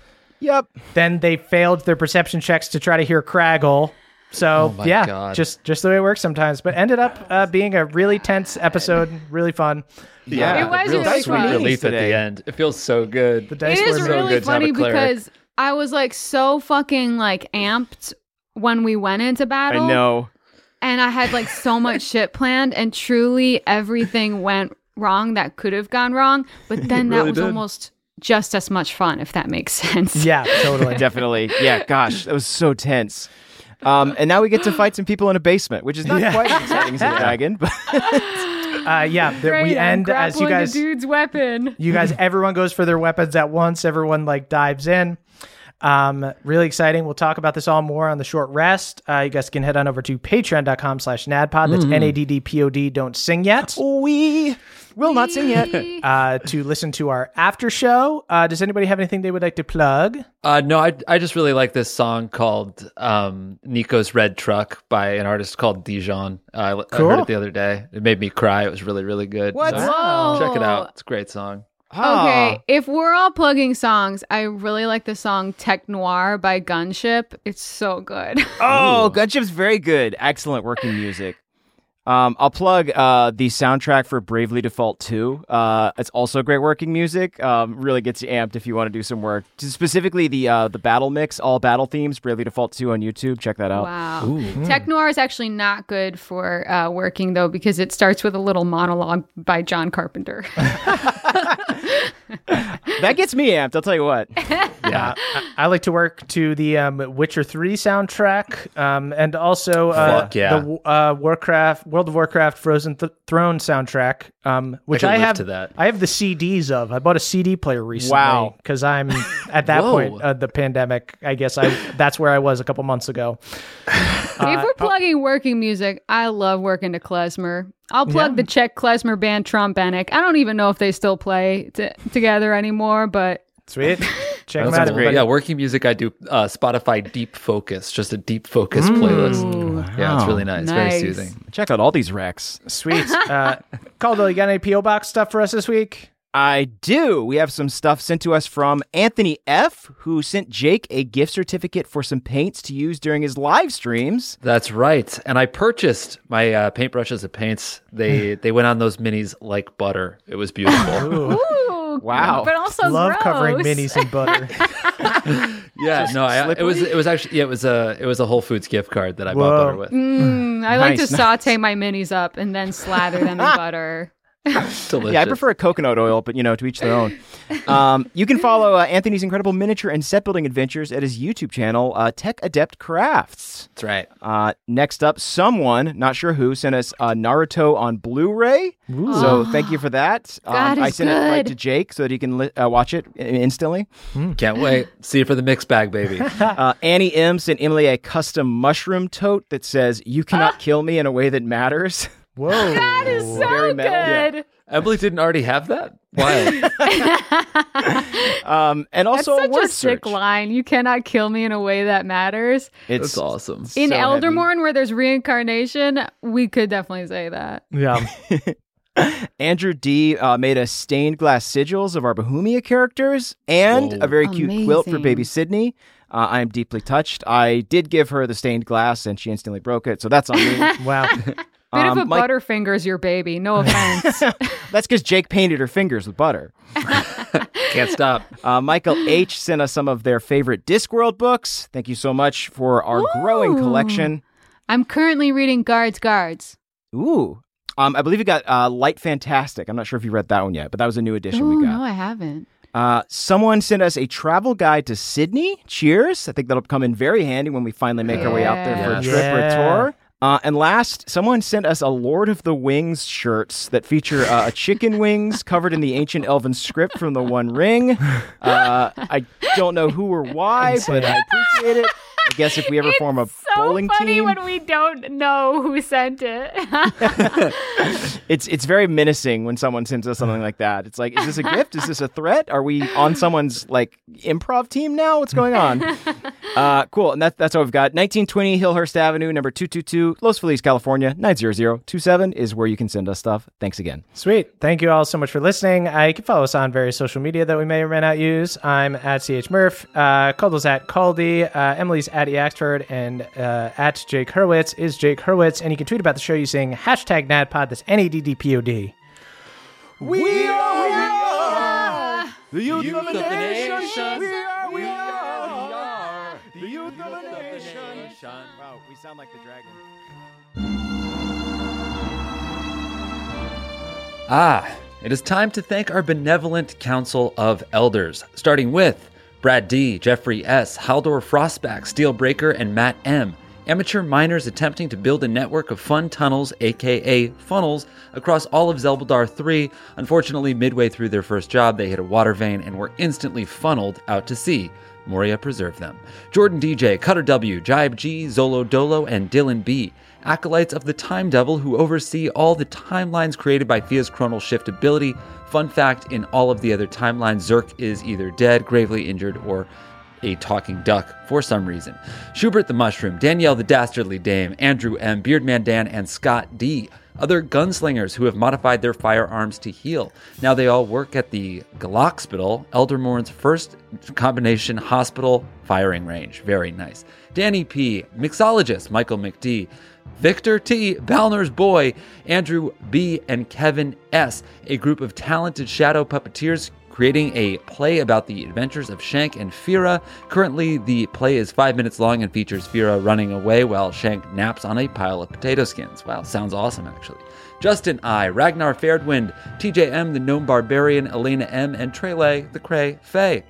S5: Yep.
S1: Then they failed their perception checks to try to hear Craggle. So
S2: Oh
S1: yeah,
S2: God.
S1: just just the way it works sometimes. But ended up uh, being a really tense episode, really fun.
S5: Yeah,
S4: It was
S2: real
S4: really
S2: sweet
S4: fun.
S2: relief at the end. It feels so good.
S1: The dice
S4: It is
S1: were
S2: so
S4: really
S2: good to have a
S4: funny because I was like so fucking like amped when we went into battle.
S5: I know.
S4: And I had like so much shit planned, and truly everything went wrong that could have gone wrong. But then that was
S2: did.
S4: almost just as much fun, if that makes sense.
S1: Yeah, totally.
S5: Definitely. Yeah, gosh, that was so tense. Um, and now we get to fight some people in a basement, which is not quite as exciting as a dragon, but
S1: Uh, yeah, that
S4: Great,
S1: we end as you guys.
S4: the dude's weapon.
S1: You guys, everyone goes for their weapons at once. Everyone like dives in. Um, really exciting. We'll talk about this all more on the short rest. Uh, you guys can head on over to patreon.com slash naddpod. That's N-A-D-D-P-O-D. Don't sing yet.
S5: we will not sing yet.
S1: Uh, to listen to our after show. Uh, does anybody have anything they would like to plug?
S2: Uh, no, I I just really like this song called um, "Nico's Red Truck" by an artist called Dijon. Uh, I, I heard it the other day. It made me cry. It was really really good.
S5: What?
S2: So
S4: Whoa.
S2: check it out. It's a great song.
S4: Okay, if we're all plugging songs, I really like the song Tech Noir by Gunship. It's so good.
S5: Oh, Gunship's very good. Excellent working music. Um, I'll plug uh, the soundtrack for Bravely Default 2. Uh, it's also great working music. Um, really gets you amped if you want to do some work. Specifically, the uh, the battle mix, all battle themes, Bravely Default 2 on YouTube. Check that out.
S4: Wow. Tech Noir is actually not good for uh, working, though, because it starts with a little monologue by John Carpenter.
S5: That gets me amped. I'll tell you what.
S1: Yeah, I, I like to work to the um, Witcher Three soundtrack, um, and also uh,
S2: yeah.
S1: the uh, Warcraft, World of Warcraft, Frozen Th- Throne soundtrack, um, which
S2: could
S1: I, have.
S2: to that.
S1: I have the CDs of. I bought a CD player recently.
S5: Wow.
S1: because I'm at that point of the pandemic. I guess I that's where I was a couple months ago.
S4: if we're plugging working music, I love working to klezmer. I'll plug the Czech klezmer band Trombenik. I don't even know if they still play t- together anymore, but
S1: Sweet, check them out.
S2: great. Yeah, working music. I do uh, Spotify Deep Focus, just a deep focus playlist. Yeah, it's really nice. Very soothing.
S5: Check out all these recs.
S1: Sweet. Uh, Caldwell, you got any PO box stuff for us this week?
S5: I do. We have some stuff sent to us from Anthony F., who sent Jake a gift certificate for some paints to use during his live streams.
S2: That's right. And I purchased my uh, paintbrushes and paints. They they went on those minis like butter. It was beautiful.
S4: ooh,
S5: Wow.
S4: but also
S1: Love
S4: gross.
S1: covering minis in butter.
S2: yeah, no, I, it was it was actually yeah, it was a it was a Whole Foods gift card that I
S1: Whoa.
S2: bought butter with.
S4: Mm, I like
S5: Nice,
S4: to saute my minis up and then slather them in butter.
S2: Delicious.
S5: Yeah, I prefer a coconut oil, but you know, to each their own. Um, you can follow uh, Anthony's incredible miniature and set building adventures at his YouTube channel, uh, Tech Adept Crafts.
S2: That's right.
S5: Uh, next up, someone, not sure who, sent us uh, Naruto on Blu-ray. So thank you for that. Um,
S4: God
S5: I
S4: is
S5: sent it right to Jake so that he can li- uh, watch it i- instantly.
S2: Can't wait. See you for the mixed bag, baby.
S5: Uh, Annie M sent Emily a custom mushroom tote that says, "You cannot kill me in a way that matters."
S1: Whoa.
S4: That is so
S5: Very metal.
S4: good.
S2: Emily didn't already have that. Why?
S5: Um, and
S4: That's
S5: also
S4: such
S5: word
S4: a sick
S5: search.
S4: line. You cannot kill me in a way that matters.
S5: It's
S2: That's awesome.
S4: In
S5: so heavy.
S4: Where there's reincarnation, we could definitely say that.
S1: Yeah.
S5: Andrew D uh, made us stained glass sigils of our Bohemia characters and
S2: Whoa.
S5: a very cute quilt for baby Sydney. Uh, I am deeply touched. I did give her the stained glass and she instantly broke it, so that's on me.
S1: Wow.
S4: Bit
S5: Um,
S4: of a
S5: Mike-
S4: butterfinger's your baby. No offense.
S5: that's because Jake painted her fingers with butter.
S2: Can't stop.
S5: Uh, Michael H sent us some of their favorite Discworld books. Thank you so much for our growing collection.
S4: I'm currently reading Guards Guards.
S5: Ooh. Um, I believe you got uh, Light Fantastic. I'm not sure if you read that one yet, but that was a new edition
S4: Oh,
S5: we got.
S4: no, I haven't.
S5: Uh, someone sent us a travel guide to Sydney. Cheers. I think that'll come in very handy when we finally make our way out there for a
S2: Yes.
S5: trip or a tour. Uh, and last, someone sent us a Lord of the Wings shirts that feature uh, a chicken wings covered in the ancient elven script from the One Ring. Uh, I don't know who or why, but I appreciate it. I guess if we ever form a
S4: So
S5: bowling
S4: funny
S5: team,
S4: when we don't know who sent it.
S5: it's it's very menacing when someone sends us something like that. It's like, is this a gift? Is this a threat? Are we on someone's like improv team now? What's going on? Uh, cool. And that, that's all we've got. 1920 Hillhurst Avenue, number 222, Los Feliz, California, 90027 is where you can send us stuff. Thanks again.
S1: Sweet. Thank you all so much for listening. Uh, you can follow us on various social media that we may or may not use. I'm at CH Murph. Uh, Caldo's at Caldy. Uh, Emily's at E. Axford. And uh, at Jake Hurwitz is Jake Hurwitz. And you can tweet about the show using hashtag NADDPOD. That's N A D D P O D.
S5: We are, we are the youth, of the nation. We are, we are, the youth of the nation. Wow, we sound like the dragon.
S2: Ah, it is time to thank our benevolent council of elders, starting with Brad D, Jeffrey S, Haldor Frostback, Steelbreaker, and Matt M. Amateur miners attempting to build a network of fun tunnels, aka funnels, across all of Zelbuldar 3. Unfortunately, midway through their first job, they hit a water vein and were instantly funneled out to sea. Moria preserved them. Jordan DJ, Cutter W, Jibe G, Zolo Dolo, and Dylan B. Acolytes of the Time Devil who oversee all the timelines created by Fia's chronal shift ability. Fun fact in all of the other timelines, Zirk is either dead, gravely injured, or a talking duck for some reason. Schubert the Mushroom, Danielle the Dastardly Dame, Andrew M., Beardman Dan, and Scott D. Other gunslingers who have modified their firearms to heal. Now they all work at the Galoxpital, Eldermourne's first combination hospital firing range. Very nice. Danny P., mixologist Michael McD., Victor T., Balner's boy, Andrew B., and Kevin S., a group of talented shadow puppeteers creating a play about the adventures of Shank and Fira. Currently, the play is five minutes long and features Fira running away while Shank naps on a pile of potato skins. Wow, sounds awesome, actually. Justin I, Ragnar Fairdwind, TJM, the Gnome Barbarian, Elena M, and Trele, the Cray Faye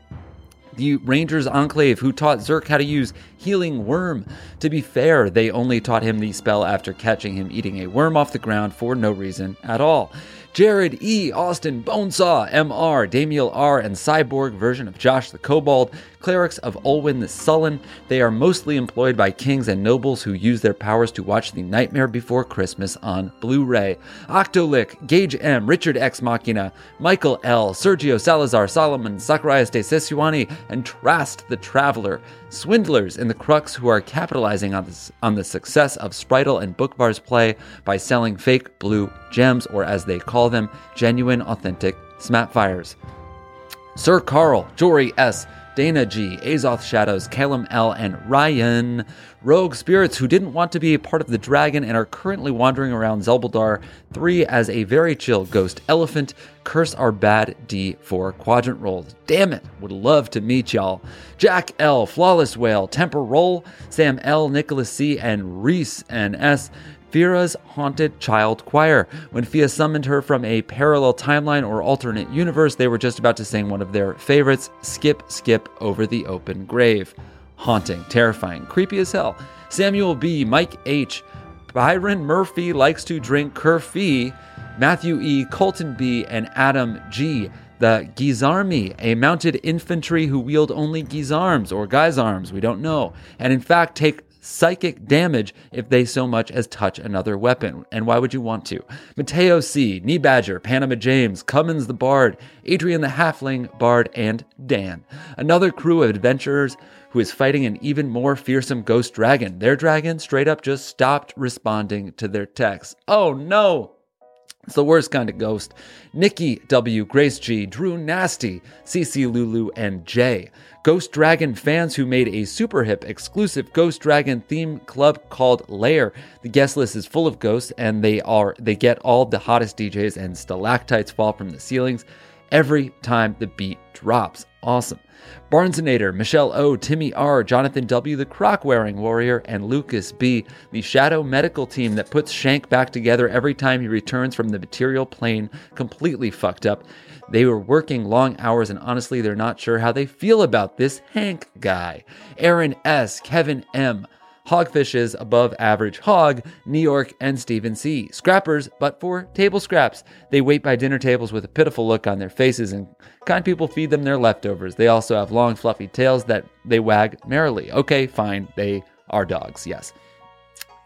S2: the Rangers Enclave, who taught Zirk how to use Healing Worm. To be fair, they only taught him the spell after catching him eating a worm off the ground for no reason at all. Jared E., Austin Bonesaw, MR, Damiel R., and cyborg version of Josh the Kobold, clerics of Olwyn the Sullen. They are mostly employed by kings and nobles who use their powers to watch The Nightmare Before Christmas on Blu ray. Octolick, Gage M., Richard X Machina, Michael L., Sergio Salazar, Solomon, Zacharias de Sesuani, and Trast the Traveler. Swindlers in the Crux who are capitalizing on, this, on the success of Spritel and Bookbar's play by selling fake blue gems, or as they call them, genuine, authentic Smatfires. Sir Carl, Jory S., Dana G., Azoth Shadows, Calum L., and Ryan. Rogue spirits who didn't want to be a part of the dragon and are currently wandering around Zelbuldar 3 as a very chill ghost elephant. Curse our bad D4 quadrant rolls. Damn it, would love to meet y'all. Jack L., Flawless Whale, Temper Roll, Sam L., Nicholas C., and Reese and S. Fira's haunted child choir. When Fia summoned her from a parallel timeline or alternate universe, they were just about to sing one of their favorites, Skip, Skip Over the Open Grave. Haunting, terrifying, creepy as hell. Samuel B., Mike H., Byron Murphy likes to drink Curfee, Matthew E., Colton B., and Adam G., the Gizarmi, a mounted infantry who wield only Gizarms or Guy's arms, we don't know, and in fact take psychic damage if they so much as touch another weapon. And why would you want to? Mateo C., Knee Badger, Panama James, Cummins the Bard, Adrian the Halfling Bard, and Dan. Another crew of adventurers who is fighting an even more fearsome ghost dragon. Their dragon straight up just stopped responding to their texts. Oh no! It's the worst kind of ghost. Nikki W, Grace G, Drew Nasty, CC Lulu, and Jay. Ghost Dragon fans who made a super hip exclusive Ghost Dragon theme club called Lair. The guest list is full of ghosts and they are they get all the hottest DJs and stalactites fall from the ceilings every time the beat drops. Awesome. Barnesonator, Michelle O, Timmy R, Jonathan W, the croc wearing warrior, and Lucas B, the shadow medical team that puts Shank back together every time he returns from the material plane completely fucked up. They were working long hours and honestly, they're not sure how they feel about this Hank guy. Aaron S, Kevin M, Hogfishes above average hog, New York, and Stephen C. Scrappers, but for table scraps. They wait by dinner tables with a pitiful look on their faces, and kind people feed them their leftovers. They also have long, fluffy tails that they wag merrily. Okay, fine, they are dogs, yes.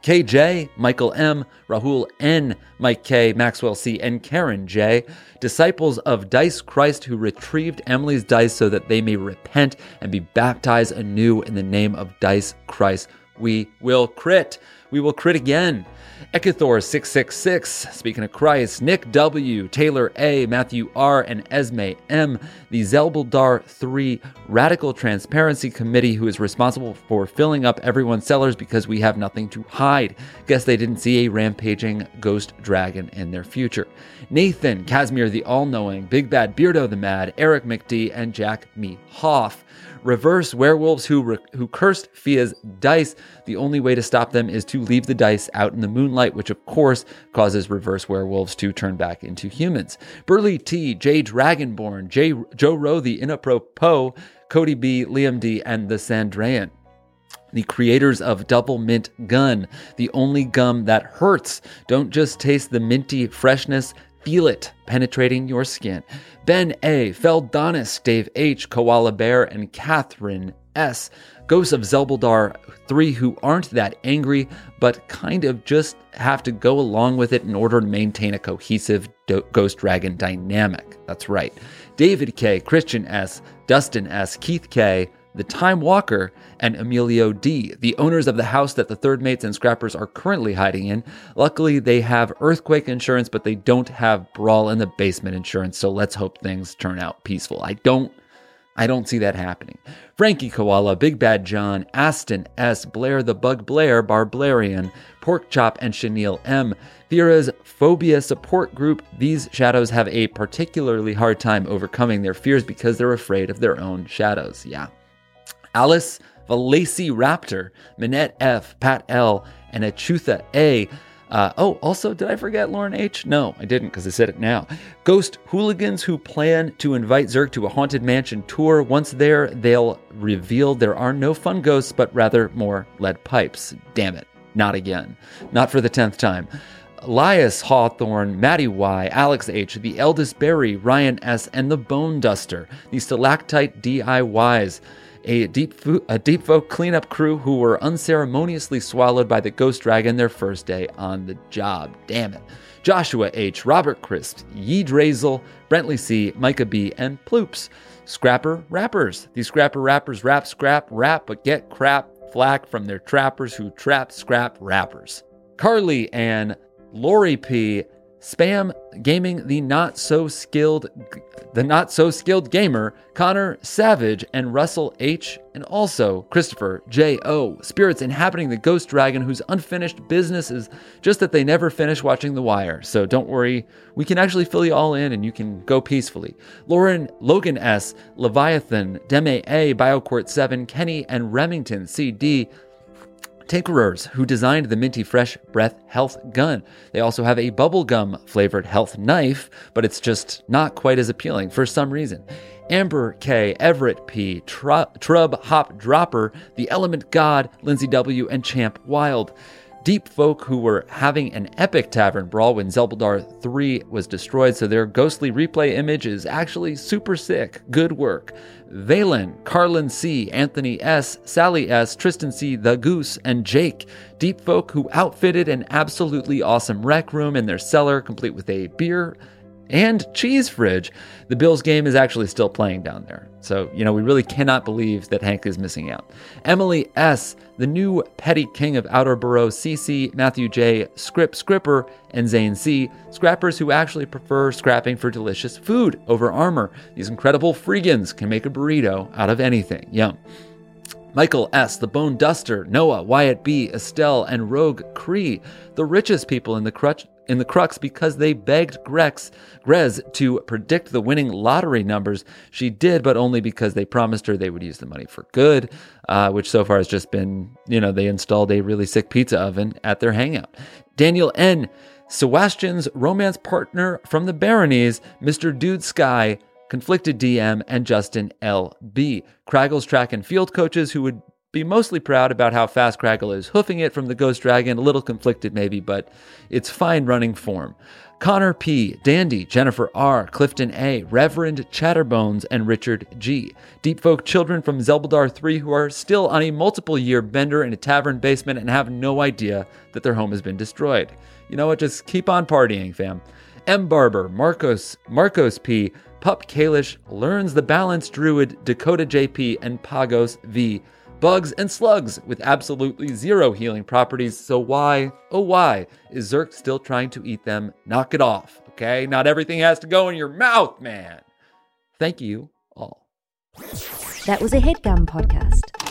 S2: KJ, Michael M, Rahul N, Mike K, Maxwell C, and Karen J, disciples of Dice Christ who retrieved Emily's dice so that they may repent and be baptized anew in the name of Dice Christ. We will crit. We will crit again. Ekithor666, speaking of Christ, Nick W, Taylor A, Matthew R, and Esme M, the Zelbuldar 3 Radical Transparency Committee, who is responsible for filling up everyone's cellars because we have nothing to hide. Guess they didn't see a rampaging ghost dragon in their future. Nathan, Casimir the All Knowing, Big Bad Beardo the Mad, Eric McD, and Jack Me Hoff reverse werewolves who re- who cursed Fia's dice. The only way to stop them is to leave the dice out in the moonlight, which of course causes reverse werewolves to turn back into humans. Burley T, J Dragonborn, J Joe Rowe the Inapropos, Cody B, Liam D, and the Sandrayan the creators of Double Mint Gun, the only gum that hurts. Don't just taste the minty freshness, feel it penetrating your skin. Ben A, Feldonis, Dave H, Koala Bear, and Catherine S. Ghosts of Zelbuldar 3 who aren't that angry, but kind of just have to go along with it in order to maintain a cohesive do- Ghost Dragon dynamic. That's right. David K, Christian S, Dustin S, Keith K, the Time Walker, and Emilio D, the owners of the house that the third mates and scrappers are currently hiding in. Luckily, they have earthquake insurance, but they don't have brawl in the basement insurance, so let's hope things turn out peaceful. I don't I don't see that happening. Frankie Koala, Big Bad John, Aston S, Blair the Bug Blair, Barblarian, Pork Chop, and Chenille M. Vera's phobia support group. These shadows have a particularly hard time overcoming their fears because they're afraid of their own shadows. Yeah. Alice, Valacy Raptor, Minette F, Pat L, and Achutha A. Uh, oh, also, did I forget Lauren H? No, I didn't because I said it now. Ghost hooligans who plan to invite Zirk to a haunted mansion tour. Once there, they'll reveal there are no fun ghosts, but rather more lead pipes. Damn it, not again. Not for the tenth time. Elias Hawthorne, Maddie Y, Alex H, the eldest Barry, Ryan S, and the Bone Duster, the stalactite DIYs a deep, fo- a deep folk cleanup crew who were unceremoniously swallowed by the ghost dragon their first day on the job. Damn it. Joshua H., Robert Crisp, Yee Drazel, Brentley C., Micah B., and Ploops. Scrapper rappers. These scrapper rappers rap, scrap, rap, but get crap flack from their trappers who trap, scrap rappers. Carly and Lori P. Spam gaming the not so skilled the not so skilled gamer Connor Savage and Russell H and also Christopher J O spirits inhabiting the ghost dragon whose unfinished business is just that they never finish watching The Wire. So don't worry, we can actually fill you all in and you can go peacefully. Lauren Logan S, Leviathan, Deme A, BioQuart 7, Kenny and Remington CD tinkerers who designed the minty fresh breath health gun. They also have a bubblegum flavored health knife, but it's just not quite as appealing for some reason. Amber K, Everett P, Tru- Trub Hop Dropper, The Element God, Lindsay W, and Champ Wild. Deep folk who were having an epic tavern brawl when Zelbuldar 3 was destroyed, so their ghostly replay image is actually super sick. Good work. Valen, Carlin C, Anthony S, Sally S, Tristan C, The Goose, and Jake. Deep folk who outfitted an absolutely awesome rec room in their cellar, complete with a beer and cheese fridge. The Bills game is actually still playing down there. So, you know, we really cannot believe that Hank is missing out. Emily S., the new petty king of Outer Borough, CC, Matthew J., Scrip Scripper, and Zane C., scrappers who actually prefer scrapping for delicious food over armor. These incredible freegans can make a burrito out of anything. Yum. Michael S., the Bone Duster, Noah, Wyatt B., Estelle, and Rogue Cree, the richest people in the crutch in the crux because they begged Grex Grez to predict the winning lottery numbers. She did, but only because they promised her they would use the money for good, uh, which so far has just been, you know, they installed a really sick pizza oven at their hangout. Daniel N. Sebastian's romance partner from the Baronies, Mr. Dude Sky, Conflicted DM, and Justin L.B. Craggle's track and field coaches who would be mostly proud about how fast Craggle is hoofing it from the Ghost Dragon, a little conflicted maybe, but it's fine running form. Connor P, Dandy, Jennifer R, Clifton A, Reverend Chatterbones, and Richard G. Deep folk children from Zelbuldar 3 who are still on a multiple year bender in a tavern basement and have no idea that their home has been destroyed. You know what? Just keep on partying, fam. M. Barber, Marcos, Marcos P, Pup Kalish, Learns the Balance Druid, Dakota JP, and Pagos V. Bugs and slugs with absolutely zero healing properties. So why, oh why, is Zirk still trying to eat them? Knock it off, okay? Not everything has to go in your mouth, man. Thank you all.
S9: That was a headgum podcast.